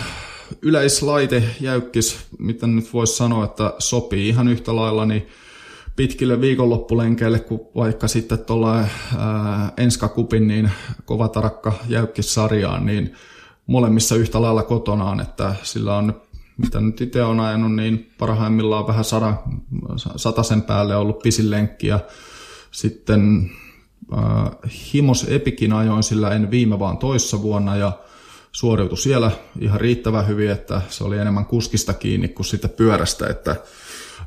yleislaite jäykkis, mitä nyt voisi sanoa, että sopii ihan yhtä lailla niin pitkille viikonloppulenkeille kuin vaikka sitten tuolla Enskakupin niin kova tarakka jäykkissarjaan, niin molemmissa yhtä lailla kotonaan, että sillä on mitä nyt itse on ajanut, niin parhaimmillaan vähän sada, sen päälle ollut pisin lenkki ja sitten äh, Himos Epikin ajoin sillä en viime vaan toissa vuonna ja suoriutui siellä ihan riittävän hyvin, että se oli enemmän kuskista kiinni kuin sitä pyörästä, että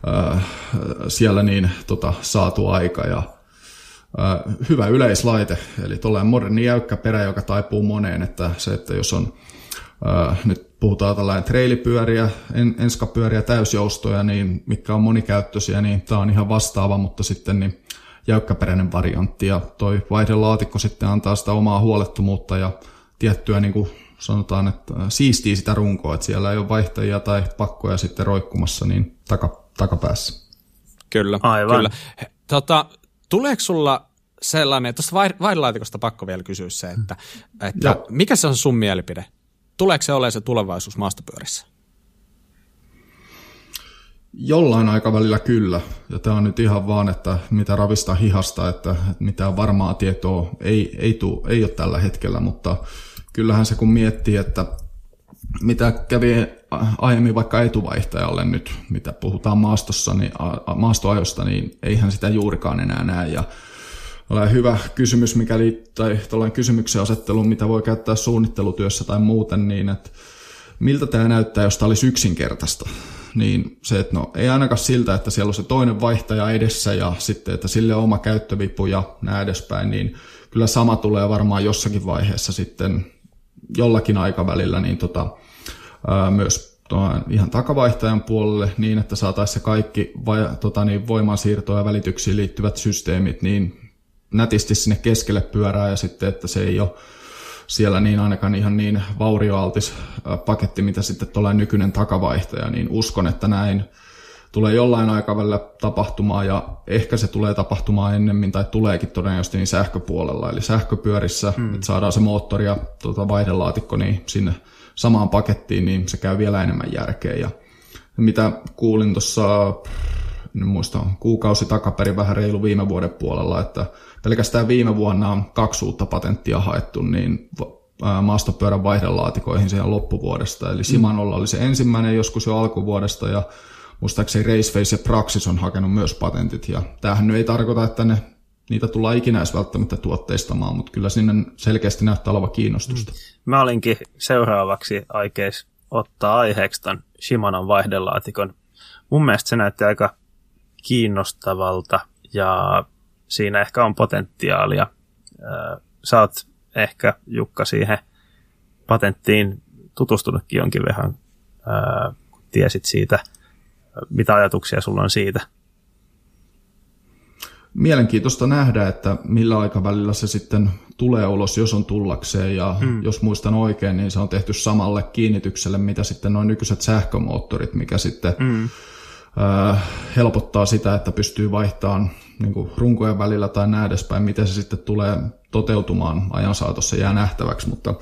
äh, siellä niin tota, saatu aika ja äh, hyvä yleislaite, eli tuollainen moderni jäykkä perä, joka taipuu moneen, että se, että jos on nyt puhutaan tällainen treilipyöriä, en, enskapyöriä, täysjoustoja, niin mitkä on monikäyttöisiä, niin tämä on ihan vastaava, mutta sitten niin jäykkäperäinen variantti ja toi vaihdelaatikko sitten antaa sitä omaa huolettomuutta ja tiettyä niin kuin sanotaan, että siistii sitä runkoa, että siellä ei ole vaihtajia tai pakkoja sitten roikkumassa niin taka, takapäässä. Kyllä, Aivan. kyllä. Tota, tuleeko sulla sellainen, tuosta vaihdelaatikosta pakko vielä kysyä se, että, että mikä se on sun mielipide? Tuleeko se olemaan se tulevaisuus maastopyörissä? Jollain aikavälillä kyllä, ja tämä on nyt ihan vaan, että mitä ravista hihasta, että, että mitään varmaa tietoa ei, ei, tuu, ei ole tällä hetkellä, mutta kyllähän se kun miettii, että mitä kävi aiemmin vaikka etuvaihtajalle nyt, mitä puhutaan maastossa, niin, maastoajosta, niin eihän sitä juurikaan enää näe. Ja ole hyvä kysymys, mikä liittyy, tai kysymyksen asettelu, mitä voi käyttää suunnittelutyössä tai muuten, niin että miltä tämä näyttää, jos tämä olisi yksinkertaista. Niin se, että no ei ainakaan siltä, että siellä on se toinen vaihtaja edessä ja sitten, että sille on oma käyttövipu ja näin edespäin, niin kyllä sama tulee varmaan jossakin vaiheessa sitten jollakin aikavälillä niin tota, ää, myös ihan takavaihtajan puolelle niin, että saataisiin se kaikki vai, tota, niin, voimansiirtoon ja välityksiin liittyvät systeemit niin nätisti sinne keskelle pyörää ja sitten, että se ei ole siellä niin ainakaan ihan niin vaurioaltis paketti, mitä sitten tulee nykyinen takavaihtaja, niin uskon, että näin tulee jollain aikavälillä tapahtumaan ja ehkä se tulee tapahtumaan ennemmin tai tuleekin todennäköisesti niin sähköpuolella, eli sähköpyörissä, hmm. että saadaan se moottori ja tuota vaihdelaatikko niin sinne samaan pakettiin, niin se käy vielä enemmän järkeä. Ja mitä kuulin tuossa, en muista, kuukausi takaperin vähän reilu viime vuoden puolella, että pelkästään viime vuonna on kaksi uutta patenttia haettu, niin maastopyörän vaihdelaatikoihin siihen loppuvuodesta. Eli Simanolla oli se ensimmäinen joskus jo alkuvuodesta ja muistaakseni Raceface ja Praxis on hakenut myös patentit. Ja tämähän nyt ei tarkoita, että ne, niitä tullaan ikinä edes välttämättä tuotteistamaan, mutta kyllä sinne selkeästi näyttää olevan kiinnostusta. Mm. Mä olinkin seuraavaksi aikeis ottaa aiheeksi ton Shimanon vaihdelaatikon. Mun mielestä se näytti aika kiinnostavalta ja siinä ehkä on potentiaalia. Sä oot ehkä, Jukka, siihen patenttiin tutustunutkin jonkin verran, kun tiesit siitä, mitä ajatuksia sulla on siitä? Mielenkiintoista nähdä, että millä aikavälillä se sitten tulee ulos, jos on tullakseen. Ja mm. jos muistan oikein, niin se on tehty samalle kiinnitykselle, mitä sitten noin nykyiset sähkömoottorit, mikä sitten mm helpottaa sitä, että pystyy vaihtamaan niin runkojen välillä tai näin edespäin, miten se sitten tulee toteutumaan ajan saatossa jää nähtäväksi, mutta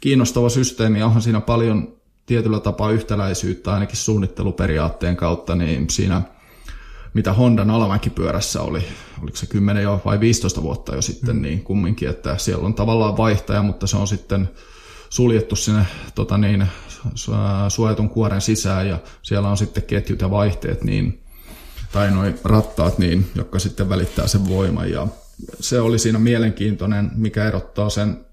kiinnostava systeemi, onhan siinä paljon tietyllä tapaa yhtäläisyyttä ainakin suunnitteluperiaatteen kautta, niin siinä mitä Hondan alamäkipyörässä oli, oliko se 10 jo vai 15 vuotta jo sitten, mm. niin kumminkin, että siellä on tavallaan vaihtaja, mutta se on sitten suljettu sinne tota niin, suojatun kuoren sisään ja siellä on sitten ketjut ja vaihteet niin, tai noin rattaat, niin, jotka sitten välittää sen voiman. Ja se oli siinä mielenkiintoinen, mikä erottaa sen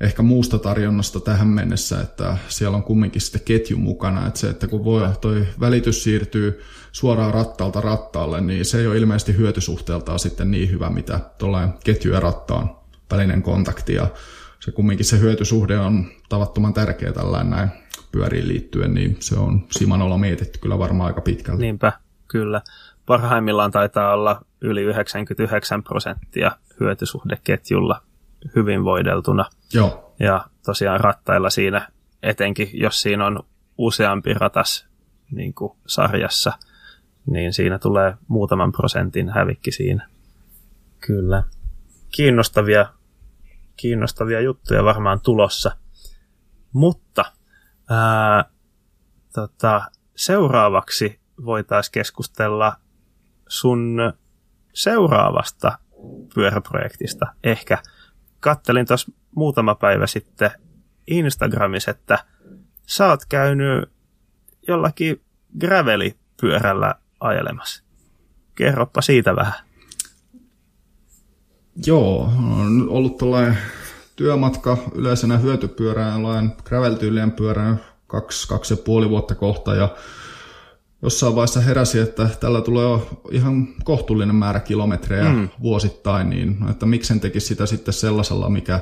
ehkä muusta tarjonnasta tähän mennessä, että siellä on kumminkin sitten ketju mukana, että se, että kun voi, toi välitys siirtyy suoraan rattaalta rattaalle, niin se ei ole ilmeisesti hyötysuhteeltaan sitten niin hyvä, mitä tuollainen ketju ja rattaan välinen kontakti, ja se kumminkin se hyötysuhde on tavattoman tärkeä tällainen näin pyöriin liittyen, niin se on Simanolla mietitty kyllä varmaan aika pitkälle. Niinpä, kyllä. Parhaimmillaan taitaa olla yli 99 prosenttia hyötysuhdeketjulla hyvin voideltuna. Joo. Ja tosiaan rattailla siinä, etenkin jos siinä on useampi ratas niin kuin sarjassa, niin siinä tulee muutaman prosentin hävikki siinä. Kyllä. Kiinnostavia kiinnostavia juttuja varmaan tulossa. Mutta ää, tota, seuraavaksi voitaisiin keskustella sun seuraavasta pyöräprojektista. Ehkä kattelin tuossa muutama päivä sitten Instagramissa, että sä oot käynyt jollakin gravelipyörällä ajelemassa. Kerropa siitä vähän. Joo, on ollut tällainen työmatka yleisenä hyötypyörään, gravel-tyylien pyörän kaksi, kaksi ja puoli vuotta kohta ja jossain vaiheessa heräsi, että tällä tulee ihan kohtuullinen määrä kilometrejä mm. vuosittain, niin että miksen tekisi sitä sitten sellaisella, mikä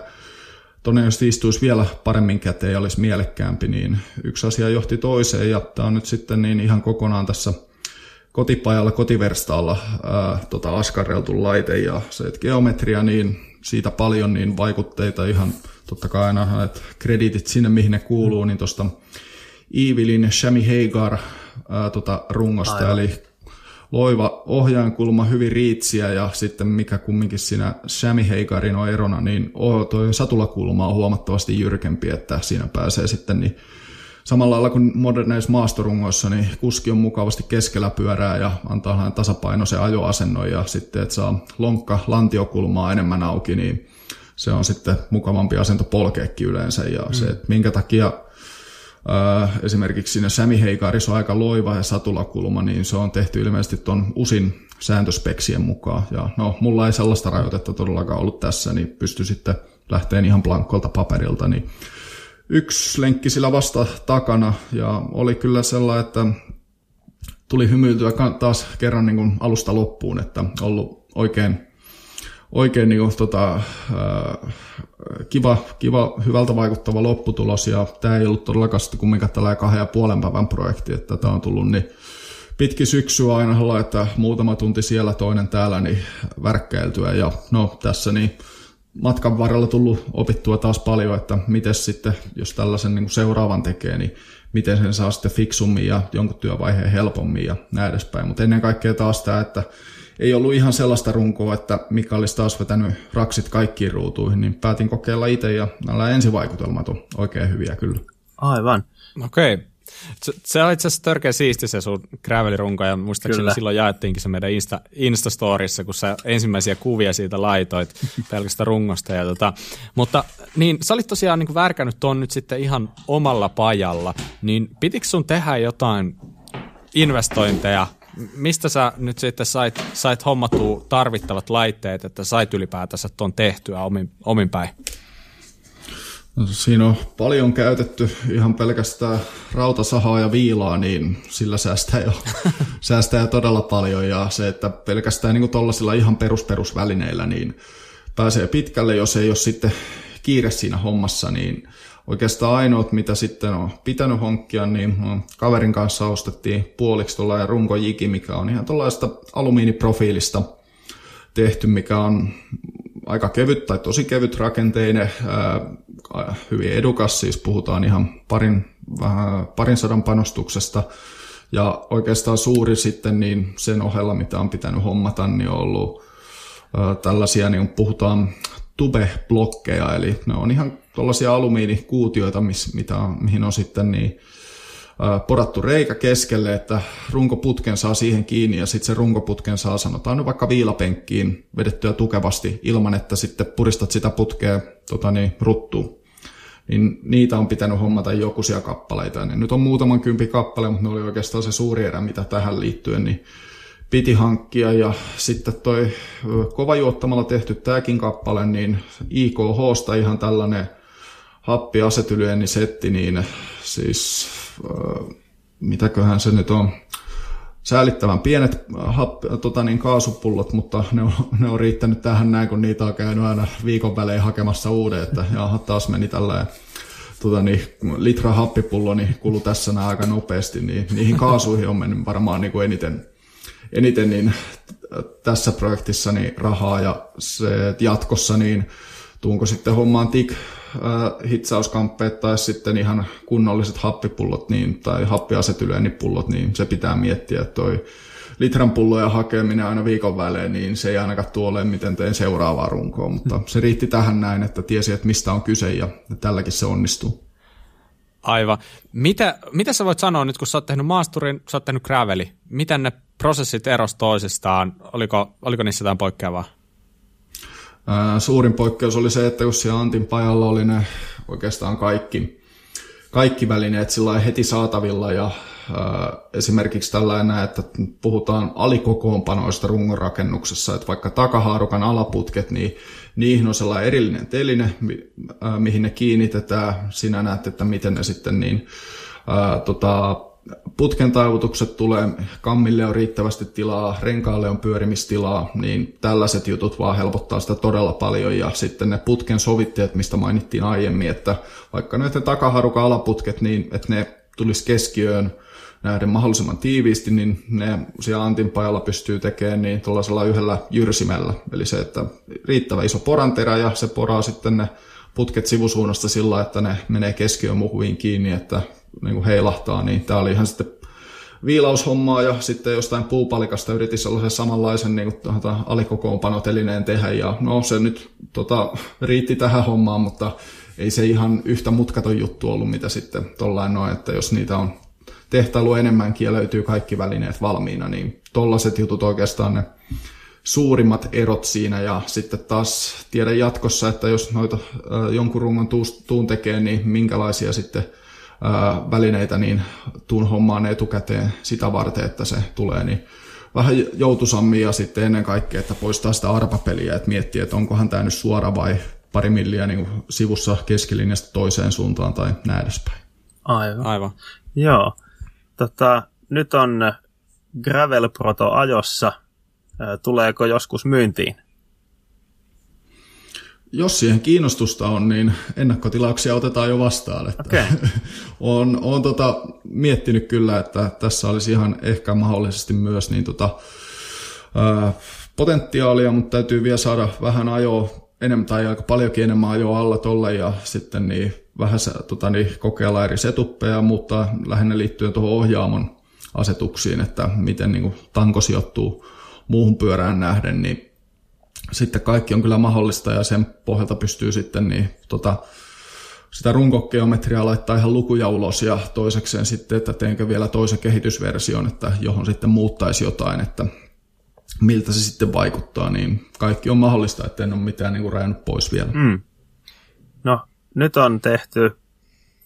todennäköisesti istuisi vielä paremmin käteen ja olisi mielekkäämpi, niin yksi asia johti toiseen ja tämä on nyt sitten niin ihan kokonaan tässä kotipajalla, kotiverstaalla ää, tota askarreltu laite ja se, että geometria, niin siitä paljon niin vaikutteita ihan totta kai aina, että kreditit sinne mihin ne kuuluu, niin tuosta Evilin Shami Hagar ää, tota, rungosta, Aivan. eli loiva ohjainkulma, hyvin riitsiä ja sitten mikä kumminkin siinä Shami Hagarin on erona, niin oh, tuo satulakulma on huomattavasti jyrkempi, että siinä pääsee sitten niin samalla lailla kuin moderneissa maastorungoissa, niin kuski on mukavasti keskellä pyörää ja antaa hänen tasapainoisen ajoasennon ja sitten, että saa lonkka lantiokulmaa enemmän auki, niin se on sitten mukavampi asento polkeekin yleensä ja mm. se, että minkä takia äh, esimerkiksi siinä Sami Heikarissa on aika loiva ja satulakulma, niin se on tehty ilmeisesti tuon usin sääntöspeksien mukaan. Ja no, mulla ei sellaista rajoitetta todellakaan ollut tässä, niin pysty sitten lähteen ihan blankkolta paperilta, niin yksi lenkki sillä vasta takana ja oli kyllä sellainen, että tuli hymyiltyä taas kerran niin kuin alusta loppuun, että ollut oikein, oikein niin kuin, tota, kiva, kiva, hyvältä vaikuttava lopputulos ja tämä ei ollut todellakaan sitten kumminkaan tällainen kahden ja puolen päivän projekti, että tämä on tullut niin pitki syksyä aina, että muutama tunti siellä, toinen täällä, niin värkkäiltyä ja no tässä niin matkan varrella tullut opittua taas paljon, että miten sitten, jos tällaisen niin kuin seuraavan tekee, niin miten sen saa sitten fiksummin ja jonkun työvaiheen helpommin ja näin edespäin. Mutta ennen kaikkea taas tämä, että ei ollut ihan sellaista runkoa, että mikä olisi taas vetänyt raksit kaikkiin ruutuihin, niin päätin kokeilla itse ja nämä ensivaikutelmat on oikein hyviä kyllä. Aivan. Okei. Okay. Se, on itse asiassa törkeä siisti se sun gravelirunko, ja muistaakseni Kyllä. silloin jaettiinkin se meidän Insta, Instastorissa, kun sä ensimmäisiä kuvia siitä laitoit *laughs* pelkästä rungosta. Ja tota, mutta niin, sä olit tosiaan niin värkännyt tuon nyt sitten ihan omalla pajalla, niin pitikö sun tehdä jotain investointeja mistä sä nyt sitten sait, sait hommattua tarvittavat laitteet, että sait ylipäätänsä tuon tehtyä omin, omin päin? Siinä on paljon käytetty ihan pelkästään rautasahaa ja viilaa, niin sillä säästää jo, *laughs* säästää jo todella paljon. Ja se, että pelkästään niin tuollaisilla ihan perusperusvälineillä niin pääsee pitkälle, jos ei ole sitten kiire siinä hommassa, niin oikeastaan ainoat, mitä sitten on pitänyt honkkia, niin kaverin kanssa ostettiin puoliksi tuollainen runkojiki, mikä on ihan tuollaista alumiiniprofiilista tehty, mikä on aika kevyt tai tosi kevyt rakenteinen, hyvin edukas, siis puhutaan ihan parin, vähän, parin sadan panostuksesta. Ja oikeastaan suuri sitten niin sen ohella, mitä on pitänyt hommata, niin on ollut tällaisia, niin puhutaan tube-blokkeja, eli ne on ihan tuollaisia alumiinikuutioita, mis, mitä mihin on sitten niin, porattu reikä keskelle, että runkoputken saa siihen kiinni ja sitten se runkoputken saa sanotaan nyt vaikka viilapenkkiin vedettyä tukevasti ilman, että sitten puristat sitä putkea tota niin, ruttuun. Niin niitä on pitänyt hommata jokuisia kappaleita. Niin nyt on muutaman kympi kappale, mutta ne oli oikeastaan se suuri erä, mitä tähän liittyen, niin piti hankkia. Ja sitten toi kovajuottamalla tehty tämäkin kappale, niin IKHsta ihan tällainen happiasetylyönnisetti, niin siis mitäköhän se nyt on, säälittävän pienet hap, tota niin, kaasupullot, mutta ne on, *laughs* ne on riittänyt tähän näin, kun niitä on käynyt aina viikon välein hakemassa uuden, että jaha, taas meni tällä tota niin, litra happipullo niin kulu tässä näin aika nopeasti, niin niihin kaasuihin on mennyt varmaan niin kuin eniten, eniten niin tässä projektissa niin rahaa ja se, jatkossa niin tuunko sitten hommaan tik äh, hitsauskamppeet tai sitten ihan kunnolliset happipullot niin, tai happiasetyleenipullot, niin se pitää miettiä, että toi litran pulloja hakeminen aina viikon välein, niin se ei ainakaan tuolle, miten teen seuraavaa runkoa, mutta se riitti tähän näin, että tiesi, että mistä on kyse ja tälläkin se onnistuu. Aivan. Mitä, mitä sä voit sanoa nyt, kun sä oot tehnyt maasturin, sä oot tehnyt graveli, miten ne prosessit eros toisistaan, oliko, oliko niissä jotain poikkeavaa? Suurin poikkeus oli se, että jos siellä Antin pajalla oli ne oikeastaan kaikki, kaikki välineet sillä heti saatavilla ja esimerkiksi tällainen, että puhutaan alikokoonpanoista rungonrakennuksessa, että vaikka takahaarukan alaputket, niin niihin on sellainen erillinen teline, mihin ne kiinnitetään. Sinä näet, että miten ne sitten niin, ää, tota, putken taivutukset tulee, kammille on riittävästi tilaa, renkaalle on pyörimistilaa, niin tällaiset jutut vaan helpottaa sitä todella paljon. Ja sitten ne putken sovitteet, mistä mainittiin aiemmin, että vaikka näiden takaharukan alaputket, niin että ne tulisi keskiöön nähden mahdollisimman tiiviisti, niin ne siellä antinpajalla pystyy tekemään niin tuollaisella yhdellä jyrsimellä. Eli se, että riittävä iso poranterä ja se poraa sitten ne putket sivusuunnasta sillä, että ne menee keskiöön muhuiin kiinni, että niin kuin heilahtaa, niin tämä oli ihan sitten viilaushommaa ja sitten jostain puupalikasta yritin sellaisen samanlaisen niin kuin, alikokoonpanotelineen tehdä. Ja no se nyt tota, riitti tähän hommaan, mutta ei se ihan yhtä mutkaton juttu ollut, mitä sitten tollain noin, että jos niitä on tehtailu enemmänkin ja löytyy kaikki välineet valmiina, niin tollaiset jutut oikeastaan ne suurimmat erot siinä. Ja sitten taas tiedän jatkossa, että jos noita äh, jonkun rungon tuun tekee, niin minkälaisia sitten välineitä niin tuun hommaan etukäteen sitä varten, että se tulee, niin vähän joutusammin ja sitten ennen kaikkea, että poistaa sitä arpapeliä, että miettii, että onkohan tämä nyt suora vai pari milliä niin sivussa keskilinjasta toiseen suuntaan tai näin edespäin. Aivan. Aivan. Joo. Tota, nyt on Gravel Proto ajossa. Tuleeko joskus myyntiin? Jos siihen kiinnostusta on, niin ennakkotilauksia otetaan jo vastaan. Että okay. *laughs* on, on tota, miettinyt kyllä, että tässä olisi ihan ehkä mahdollisesti myös niin tota, ää, potentiaalia, mutta täytyy vielä saada vähän ajoa enemmän tai aika paljonkin enemmän ajoa alla tolle ja sitten niin vähän tota, niin, kokeilla eri setuppeja, mutta lähinnä liittyen tuohon ohjaamon asetuksiin, että miten niin kuin, tanko sijoittuu muuhun pyörään nähden, niin sitten kaikki on kyllä mahdollista ja sen pohjalta pystyy sitten niin, tota, sitä runkogeometriaa laittaa ihan lukuja ulos ja toisekseen sitten, että teenkö vielä toisen kehitysversion, että johon sitten muuttaisi jotain, että miltä se sitten vaikuttaa, niin kaikki on mahdollista, että en ole mitään niin rajannut pois vielä. Mm. No, nyt on tehty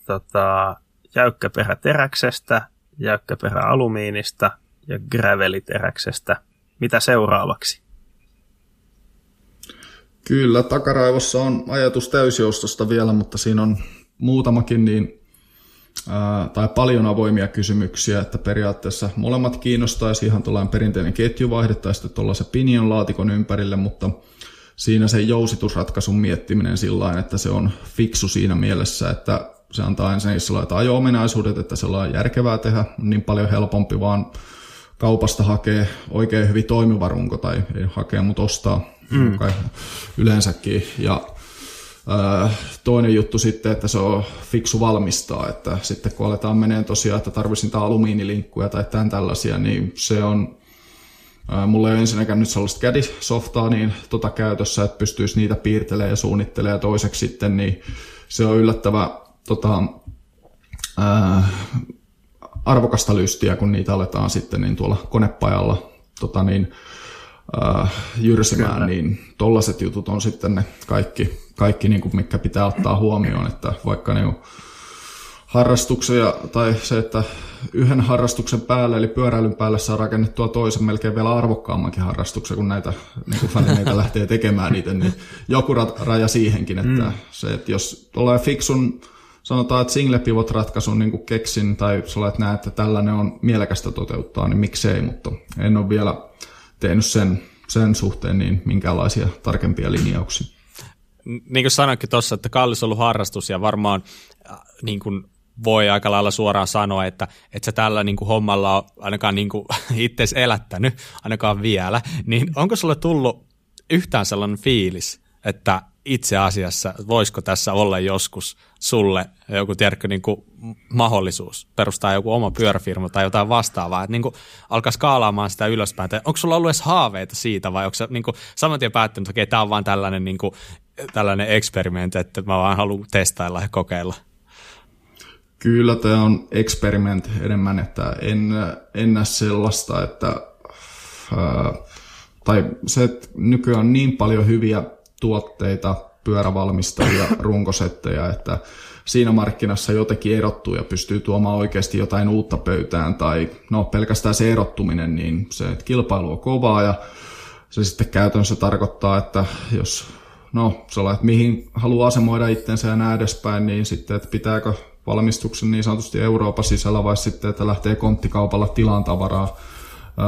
tota, jäykkäperä teräksestä, jäykkäperä alumiinista ja graveliteräksestä. Mitä seuraavaksi? Kyllä, takaraivossa on ajatus täysjoustosta vielä, mutta siinä on muutamakin niin, ää, tai paljon avoimia kysymyksiä, että periaatteessa molemmat kiinnostaisi ihan tuollainen perinteinen ketjuvaihde tai sitten tuollaisen pinion laatikon ympärille, mutta siinä se jousitusratkaisun miettiminen sillä että se on fiksu siinä mielessä, että se antaa ensin sellaiset ajo-ominaisuudet, että se on järkevää tehdä, niin paljon helpompi vaan kaupasta hakee oikein hyvin toimiva runko, tai ei hakea, mutta ostaa mm. kai yleensäkin. Ja toinen juttu sitten, että se on fiksu valmistaa, että sitten kun aletaan meneen tosiaan, että tarvitsin niitä alumiinilinkkuja tai tämän tällaisia, niin se on Mulla ei ole ensinnäkään nyt sellaista kädisoftaa niin tota käytössä, että pystyisi niitä piirtelemään ja suunnittelemaan. Ja toiseksi sitten niin se on yllättävä tota, ää, arvokasta lystiä, kun niitä aletaan sitten niin tuolla konepajalla tota niin, ää, jyrsimään, Kyllä. niin tollaiset jutut on sitten ne kaikki, kaikki niin kuin, mikä pitää ottaa huomioon, että vaikka ne on harrastuksia tai se, että yhden harrastuksen päälle, eli pyöräilyn päälle saa rakennettua toisen melkein vielä arvokkaammankin harrastuksen, kun näitä niin kun välineitä lähtee tekemään niitä, niin joku raja siihenkin, että mm. se, että jos tulee fiksun, sanotaan, että single pivot ratkaisun niin keksin, tai sä olet näet, että tällainen on mielekästä toteuttaa, niin miksei, mutta en ole vielä tehnyt sen, sen suhteen niin minkälaisia tarkempia linjauksia. Niin kuin sanoinkin tuossa, että kallis on ollut harrastus ja varmaan äh, niin kuin voi aika lailla suoraan sanoa, että, että sä tällä niin kuin hommalla on ainakaan niin kuin *laughs* itse elättänyt, ainakaan vielä, niin onko sulle tullut yhtään sellainen fiilis, että itse asiassa voisiko tässä olla joskus sulle joku tiedätkö, niin kuin mahdollisuus perustaa joku oma pyöräfirma tai jotain vastaavaa, että niin kuin alkaa skaalaamaan sitä ylöspäin. Tai onko sulla ollut edes haaveita siitä vai onko se niin kuin saman tien päättynyt, että okei, tämä on vain tällainen, niin kuin, tällainen eksperimentti, että mä vaan haluan testailla ja kokeilla? Kyllä tämä on experiment enemmän, että en, en näe sellaista, että ää, tai se, että nykyään on niin paljon hyviä tuotteita, pyörävalmistajia, *coughs* runkosetteja, että siinä markkinassa jotenkin erottuu ja pystyy tuomaan oikeasti jotain uutta pöytään, tai no pelkästään se erottuminen, niin se, että kilpailu on kovaa ja se sitten käytännössä tarkoittaa, että jos no, se on, että mihin haluaa asemoida itsensä ja näin edespäin, niin sitten, että pitääkö valmistuksen niin sanotusti Euroopan sisällä vai sitten, että lähtee konttikaupalla tilaan tavaraa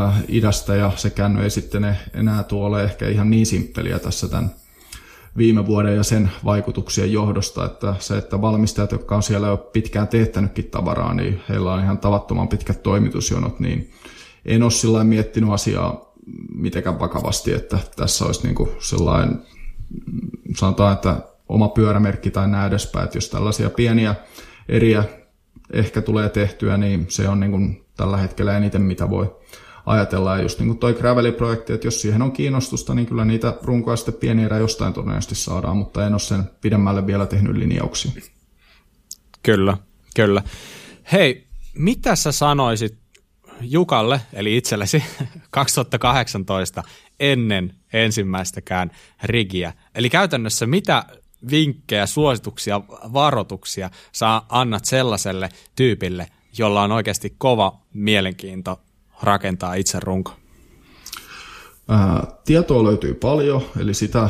äh, idästä ja sekään ei sitten enää tuo ole ehkä ihan niin simppeliä tässä tämän viime vuoden ja sen vaikutuksien johdosta, että se, että valmistajat, jotka on siellä jo pitkään teettänytkin tavaraa, niin heillä on ihan tavattoman pitkät toimitusjonot, niin en ole sillä miettinyt asiaa mitenkään vakavasti, että tässä olisi niin kuin sellainen, sanotaan, että oma pyörämerkki tai näin edespäin, että jos tällaisia pieniä eriä ehkä tulee tehtyä, niin se on niin kuin tällä hetkellä eniten, mitä voi ajatella. Ja just niin kuin toi Graveli-projekti, että jos siihen on kiinnostusta, niin kyllä niitä runkoja sitten pieni erä jostain todennäköisesti saadaan, mutta en ole sen pidemmälle vielä tehnyt linjauksia. Kyllä, kyllä. Hei, mitä sä sanoisit Jukalle, eli itsellesi, *laughs* 2018 ennen ensimmäistäkään rigiä? Eli käytännössä mitä vinkkejä, suosituksia, varoituksia sä annat sellaiselle tyypille, jolla on oikeasti kova mielenkiinto rakentaa itse runko? Ää, tietoa löytyy paljon, eli sitä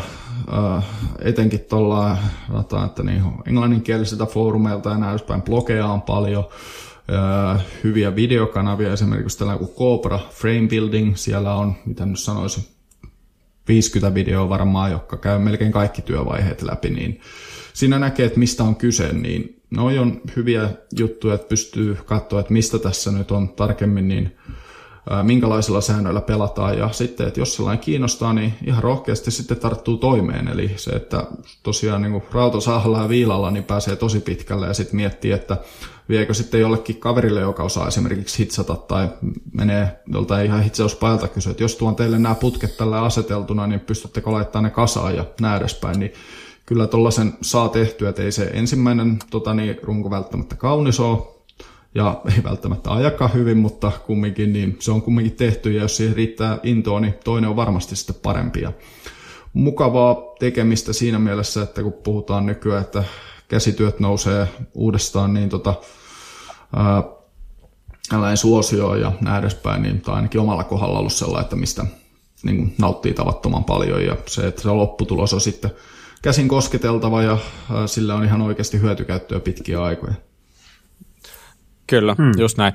ää, etenkin tuolla että niin, englanninkielisiltä foorumeilta ja näin blogeja on paljon, ää, hyviä videokanavia, esimerkiksi tällainen kuin Cobra Frame Building, siellä on, mitä nyt sanoisin, 50 videoa varmaan, jotka käy melkein kaikki työvaiheet läpi, niin siinä näkee, että mistä on kyse, niin ne on hyviä juttuja, että pystyy katsoa, että mistä tässä nyt on tarkemmin, niin minkälaisilla säännöillä pelataan. Ja sitten, että jos sellainen kiinnostaa, niin ihan rohkeasti sitten tarttuu toimeen. Eli se, että tosiaan niin rautasahalla ja viilalla niin pääsee tosi pitkälle ja sitten miettii, että viekö sitten jollekin kaverille, joka osaa esimerkiksi hitsata tai menee joltain ihan hitsauspäältä kysyä, että jos tuon teille nämä putket tällä aseteltuna, niin pystyttekö laittamaan ne kasaan ja näin edespäin, niin kyllä tuollaisen saa tehtyä, että ei se ensimmäinen tota, niin, runko välttämättä kaunis ole, ja ei välttämättä ajakaan hyvin, mutta kumminkin niin se on kumminkin tehty ja jos siihen riittää intoa, niin toinen on varmasti sitten parempi. Ja mukavaa tekemistä siinä mielessä, että kun puhutaan nykyään, että käsityöt nousee uudestaan, niin tota, ää, suosio ja näin edespäin, niin tämä ainakin omalla kohdalla ollut sellainen, että mistä niin kuin nauttii tavattoman paljon ja se, että se lopputulos on sitten käsin kosketeltava ja sillä on ihan oikeasti hyötykäyttöä pitkiä aikoja. Kyllä, hmm. just näin.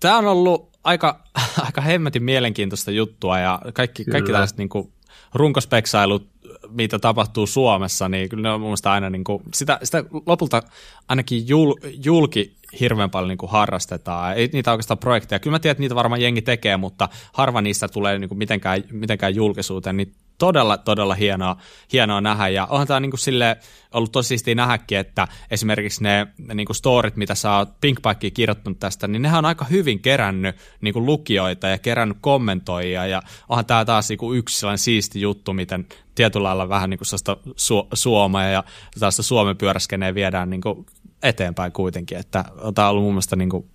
Tämä on ollut aika, *laughs* aika hemmetin mielenkiintoista juttua ja kaikki, kaikki tällaiset niin kuin, runkospeksailut, mitä tapahtuu Suomessa, niin kyllä ne on mun mielestä aina niin kuin, sitä, sitä lopulta ainakin jul, julki hirveän paljon niin kuin harrastetaan. Ei niitä oikeastaan projekteja. Kyllä mä tiedän, että niitä varmaan jengi tekee, mutta harva niistä tulee niin kuin mitenkään, mitenkään julkisuuteen. Niin todella, todella hienoa, hienoa nähdä. Ja onhan tämä niin sille ollut tosi siistiä nähdäkin, että esimerkiksi ne, ne niin kuin storit, mitä sä oot Pinkbikein kirjoittanut tästä, niin nehän on aika hyvin kerännyt niin kuin lukijoita ja kerännyt kommentoijia. Ja onhan tämä taas niin kuin yksi sellainen siisti juttu, miten tietyllä lailla vähän niin kuin su- Suomea ja tällaista Suomen pyöräskeneen viedään niin kuin eteenpäin kuitenkin. Että tämä on ollut mun mielestä niin kuin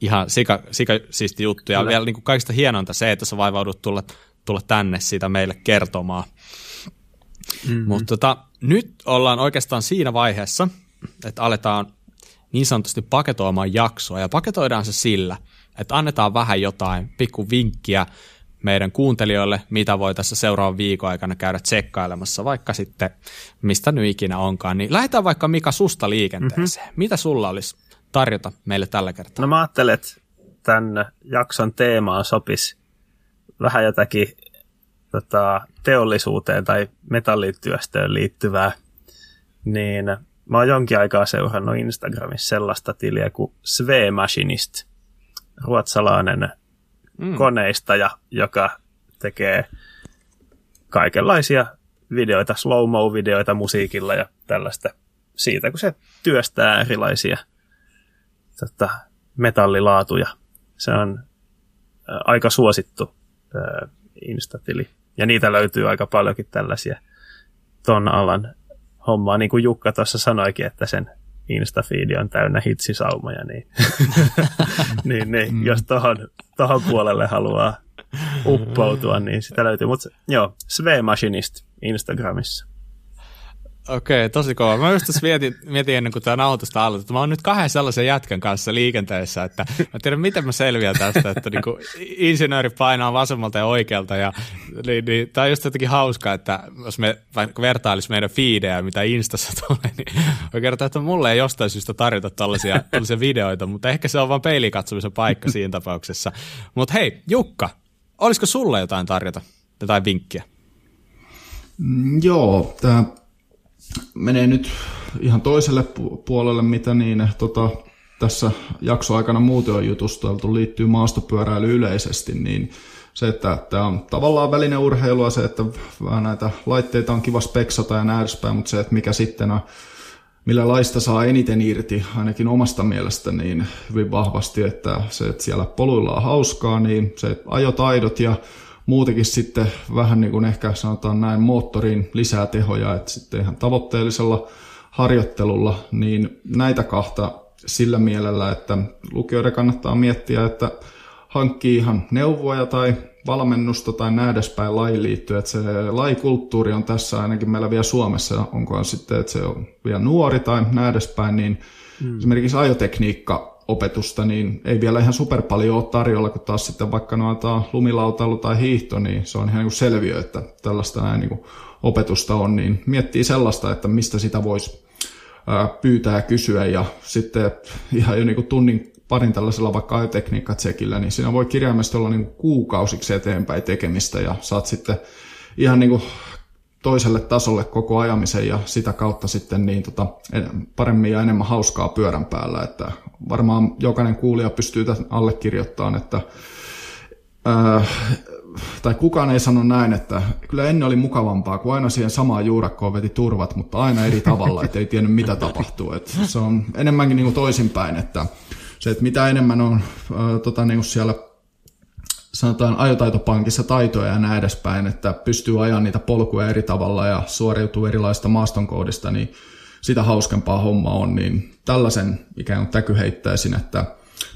ihan sika, sika siisti juttu. Ja Kyllä. vielä niin kuin kaikista hienointa se, että sä vaivaudut tulla tulla tänne siitä meille kertomaan. Mm-hmm. Mutta tota, nyt ollaan oikeastaan siinä vaiheessa, että aletaan niin sanotusti paketoimaan jaksoa. Ja paketoidaan se sillä, että annetaan vähän jotain pikku vinkkiä meidän kuuntelijoille, mitä voi tässä seuraavan viikon aikana käydä tsekkailemassa, vaikka sitten mistä nyt ikinä onkaan. Niin lähdetään vaikka Mika susta liikenteeseen. Mm-hmm. Mitä sulla olisi tarjota meille tällä kertaa? No mä ajattelen, että tämän jakson teemaan sopisi vähän jotakin tota, teollisuuteen tai metallityöstöön liittyvää, niin mä oon jonkin aikaa seurannut Instagramissa sellaista tiliä kuin Sve Machinist, ruotsalainen mm. koneistaja, joka tekee kaikenlaisia videoita, slow-mo-videoita musiikilla ja tällaista siitä, kun se työstää erilaisia tota, metallilaatuja. Se on aika suosittu Instatili. Ja niitä löytyy aika paljonkin tällaisia ton alan hommaa. Niin kuin Jukka tuossa sanoikin, että sen Instafeedi on täynnä hitsisaumoja, niin, *laughs* niin, niin mm. jos tohon, tohon puolelle haluaa uppoutua, niin sitä löytyy. Mutta joo, Sve Machinist Instagramissa. Okei, okay, tosi kova. Mä just tässä mietin, mietin ennen kuin tämä nauhoitusta että mä oon nyt kahden sellaisen jätkän kanssa liikenteessä, että mä tiedän, miten mä selviän tästä, että niin kuin insinööri painaa vasemmalta ja oikealta. Ja, niin, niin, tämä on just jotenkin hauskaa, että jos me vaikka vertailisi meidän fiidejä, mitä Instassa tulee, niin voi kertoa, että mulle ei jostain syystä tarjota tällaisia, tällaisia videoita, mutta ehkä se on vain peilikatsomisen paikka siinä tapauksessa. Mutta hei, Jukka, olisiko sulle jotain tarjota, jotain vinkkiä? Mm, joo, tämä menee nyt ihan toiselle puolelle, mitä niin tota, tässä jaksoaikana muuten on jutusteltu, liittyy maastopyöräily yleisesti, niin se, että tämä on tavallaan välineurheilua, se, että vähän näitä laitteita on kiva speksata ja näin mutta se, että mikä sitten on, millä laista saa eniten irti, ainakin omasta mielestä, niin hyvin vahvasti, että se, että siellä poluilla on hauskaa, niin se ajotaidot ja muutenkin sitten vähän niin kuin ehkä sanotaan näin moottoriin lisää tehoja, että sitten ihan tavoitteellisella harjoittelulla, niin näitä kahta sillä mielellä, että lukijoiden kannattaa miettiä, että hankkii ihan neuvoja tai valmennusta tai näin edespäin lajiin liittyen, että se lajikulttuuri on tässä ainakin meillä vielä Suomessa, onko sitten, että se on vielä nuori tai näin edespäin, niin mm. esimerkiksi ajotekniikka opetusta, niin ei vielä ihan super paljon ole tarjolla, kun taas sitten vaikka noita lumilautailu tai hiihto, niin se on ihan niin selviö, että tällaista näin niin opetusta on, niin miettii sellaista, että mistä sitä voisi pyytää ja kysyä ja sitten ihan jo niin tunnin parin tällaisella vaikka ajotekniikkatsekillä, niin siinä voi kirjaimesti olla niin kuukausiksi eteenpäin tekemistä ja saat sitten ihan niin kuin toiselle tasolle koko ajamisen ja sitä kautta sitten niin tota, paremmin ja enemmän hauskaa pyörän päällä. Että varmaan jokainen kuulija pystyy tämän allekirjoittamaan, että ää, tai kukaan ei sano näin, että kyllä ennen oli mukavampaa, kun aina siihen samaan juurakkoon veti turvat, mutta aina eri tavalla, että ei tiennyt mitä tapahtuu. Että se on enemmänkin niin kuin toisinpäin, että se, että mitä enemmän on ää, tota, niin kuin siellä sanotaan ajotaitopankissa taitoja ja näin edespäin, että pystyy ajamaan niitä polkuja eri tavalla ja suoriutuu erilaista maastonkoodista, niin sitä hauskempaa homma on, niin tällaisen ikään kuin täky heittäisin, että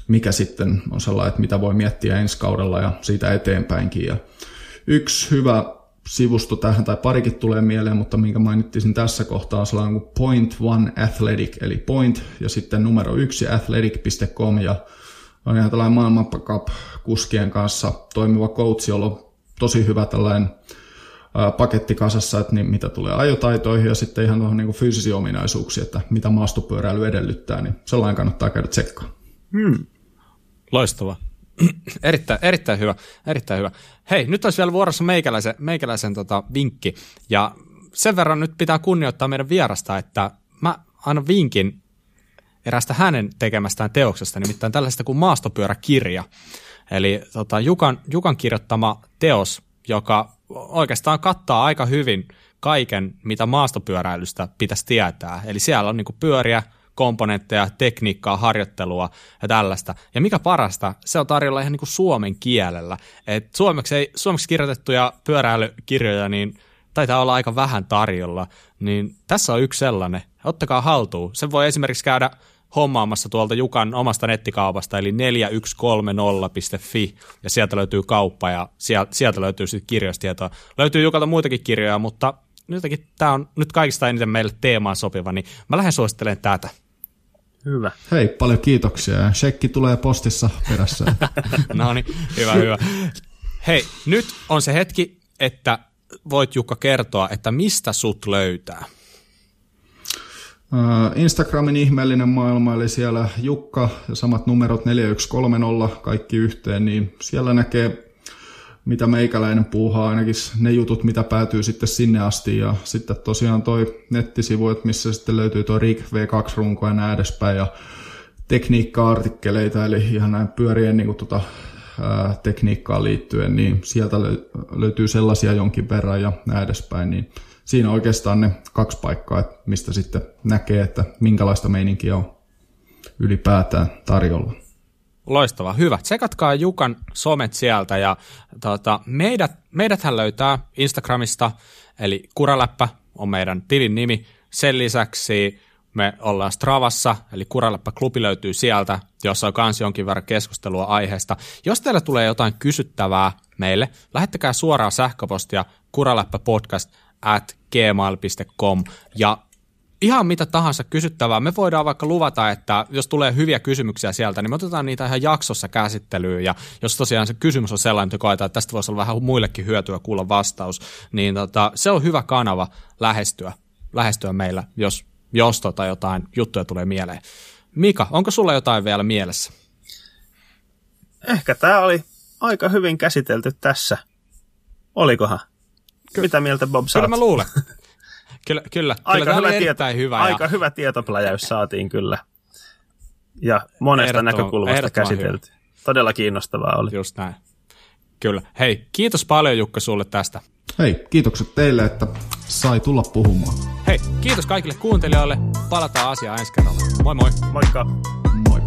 mikä sitten on sellainen, että mitä voi miettiä ensi kaudella ja siitä eteenpäinkin. Ja yksi hyvä sivusto tähän, tai parikin tulee mieleen, mutta minkä mainittiin tässä kohtaa on sellainen kuin Point One Athletic, eli Point ja sitten numero yksi athletic.com ja on ihan tällainen maailmancup-kuskien kanssa toimiva coach, jolla on tosi hyvä tällainen paketti kasassa, että niin mitä tulee ajotaitoihin ja sitten ihan tuohon niin fyysisiin ominaisuuksiin, että mitä maastopyöräily edellyttää, niin sellainen kannattaa käydä tsekkaan. Hmm. Loistava. *clears throat* erittäin, erittäin hyvä, erittäin hyvä. Hei, nyt olisi vielä vuorossa meikäläisen, meikäläisen tota, vinkki, ja sen verran nyt pitää kunnioittaa meidän vierasta, että mä annan vinkin erästä hänen tekemästään teoksesta, nimittäin tällaista kuin maastopyöräkirja. Eli tota, Jukan, Jukan kirjoittama teos, joka oikeastaan kattaa aika hyvin kaiken, mitä maastopyöräilystä pitäisi tietää. Eli siellä on niin pyöriä, komponentteja, tekniikkaa, harjoittelua ja tällaista. Ja mikä parasta, se on tarjolla ihan niin kuin suomen kielellä. Et suomeksi, ei, suomeksi kirjoitettuja pyöräilykirjoja, niin taitaa olla aika vähän tarjolla. Niin tässä on yksi sellainen. Ottakaa haltuun. Se voi esimerkiksi käydä hommaamassa tuolta Jukan omasta nettikaupasta, eli 4130.fi, ja sieltä löytyy kauppa, ja sieltä löytyy sitten kirjoistietoa. Löytyy Jukalta muitakin kirjoja, mutta jotenkin tämä on nyt kaikista eniten meille teemaan sopiva, niin mä lähden suosittelemaan tätä. Hyvä. Hei, paljon kiitoksia. Ja shekki tulee postissa perässä. *laughs* no niin, hyvä, hyvä. Hei, nyt on se hetki, että voit Jukka kertoa, että mistä sut löytää. Instagramin ihmeellinen maailma, eli siellä Jukka ja samat numerot 4130 kaikki yhteen, niin siellä näkee mitä meikäläinen puuhaa, ainakin ne jutut, mitä päätyy sitten sinne asti. Ja sitten tosiaan toi nettisivu, että missä sitten löytyy tuo RIG V2-runko ja näin edespäin. Ja tekniikka-artikkeleita, eli ihan näin pyörien niin kuin, tota, ää, tekniikkaan liittyen, niin sieltä löytyy sellaisia jonkin verran ja näin edespäin. Niin siinä oikeastaan ne kaksi paikkaa, että mistä sitten näkee, että minkälaista meininkiä on ylipäätään tarjolla. Loistava, hyvä. Tsekatkaa Jukan somet sieltä ja tota, meidät, meidäthän löytää Instagramista, eli Kuraläppä on meidän tilin nimi. Sen lisäksi me ollaan Stravassa, eli Kuraläppä-klubi löytyy sieltä, jossa on myös jonkin verran keskustelua aiheesta. Jos teillä tulee jotain kysyttävää meille, lähettäkää suoraan sähköpostia kuraläppäpodcast at gmail.com ja ihan mitä tahansa kysyttävää. Me voidaan vaikka luvata, että jos tulee hyviä kysymyksiä sieltä, niin me otetaan niitä ihan jaksossa käsittelyyn. Ja jos tosiaan se kysymys on sellainen, että koetaan, että tästä voisi olla vähän muillekin hyötyä kuulla vastaus, niin tota, se on hyvä kanava lähestyä, lähestyä meillä, jos, jos tota jotain juttuja tulee mieleen. Mika, onko sulla jotain vielä mielessä? Ehkä tämä oli aika hyvin käsitelty tässä. Olikohan? Ky- Mitä mieltä Bob saat? Kyllä mä luulen. Kyllä, kyllä, aika kyllä hyvä, tieto, hyvä. Aika ja... hyvä tietopläjäys saatiin kyllä. Ja monesta näkökulmasta käsitelty. Hyvä. Todella kiinnostavaa oli. Just näin. Kyllä. Hei, kiitos paljon Jukka sulle tästä. Hei, kiitokset teille, että sai tulla puhumaan. Hei, kiitos kaikille kuuntelijoille. Palataan asiaan ensi kerralla. Moi moi. Moikka. Moi.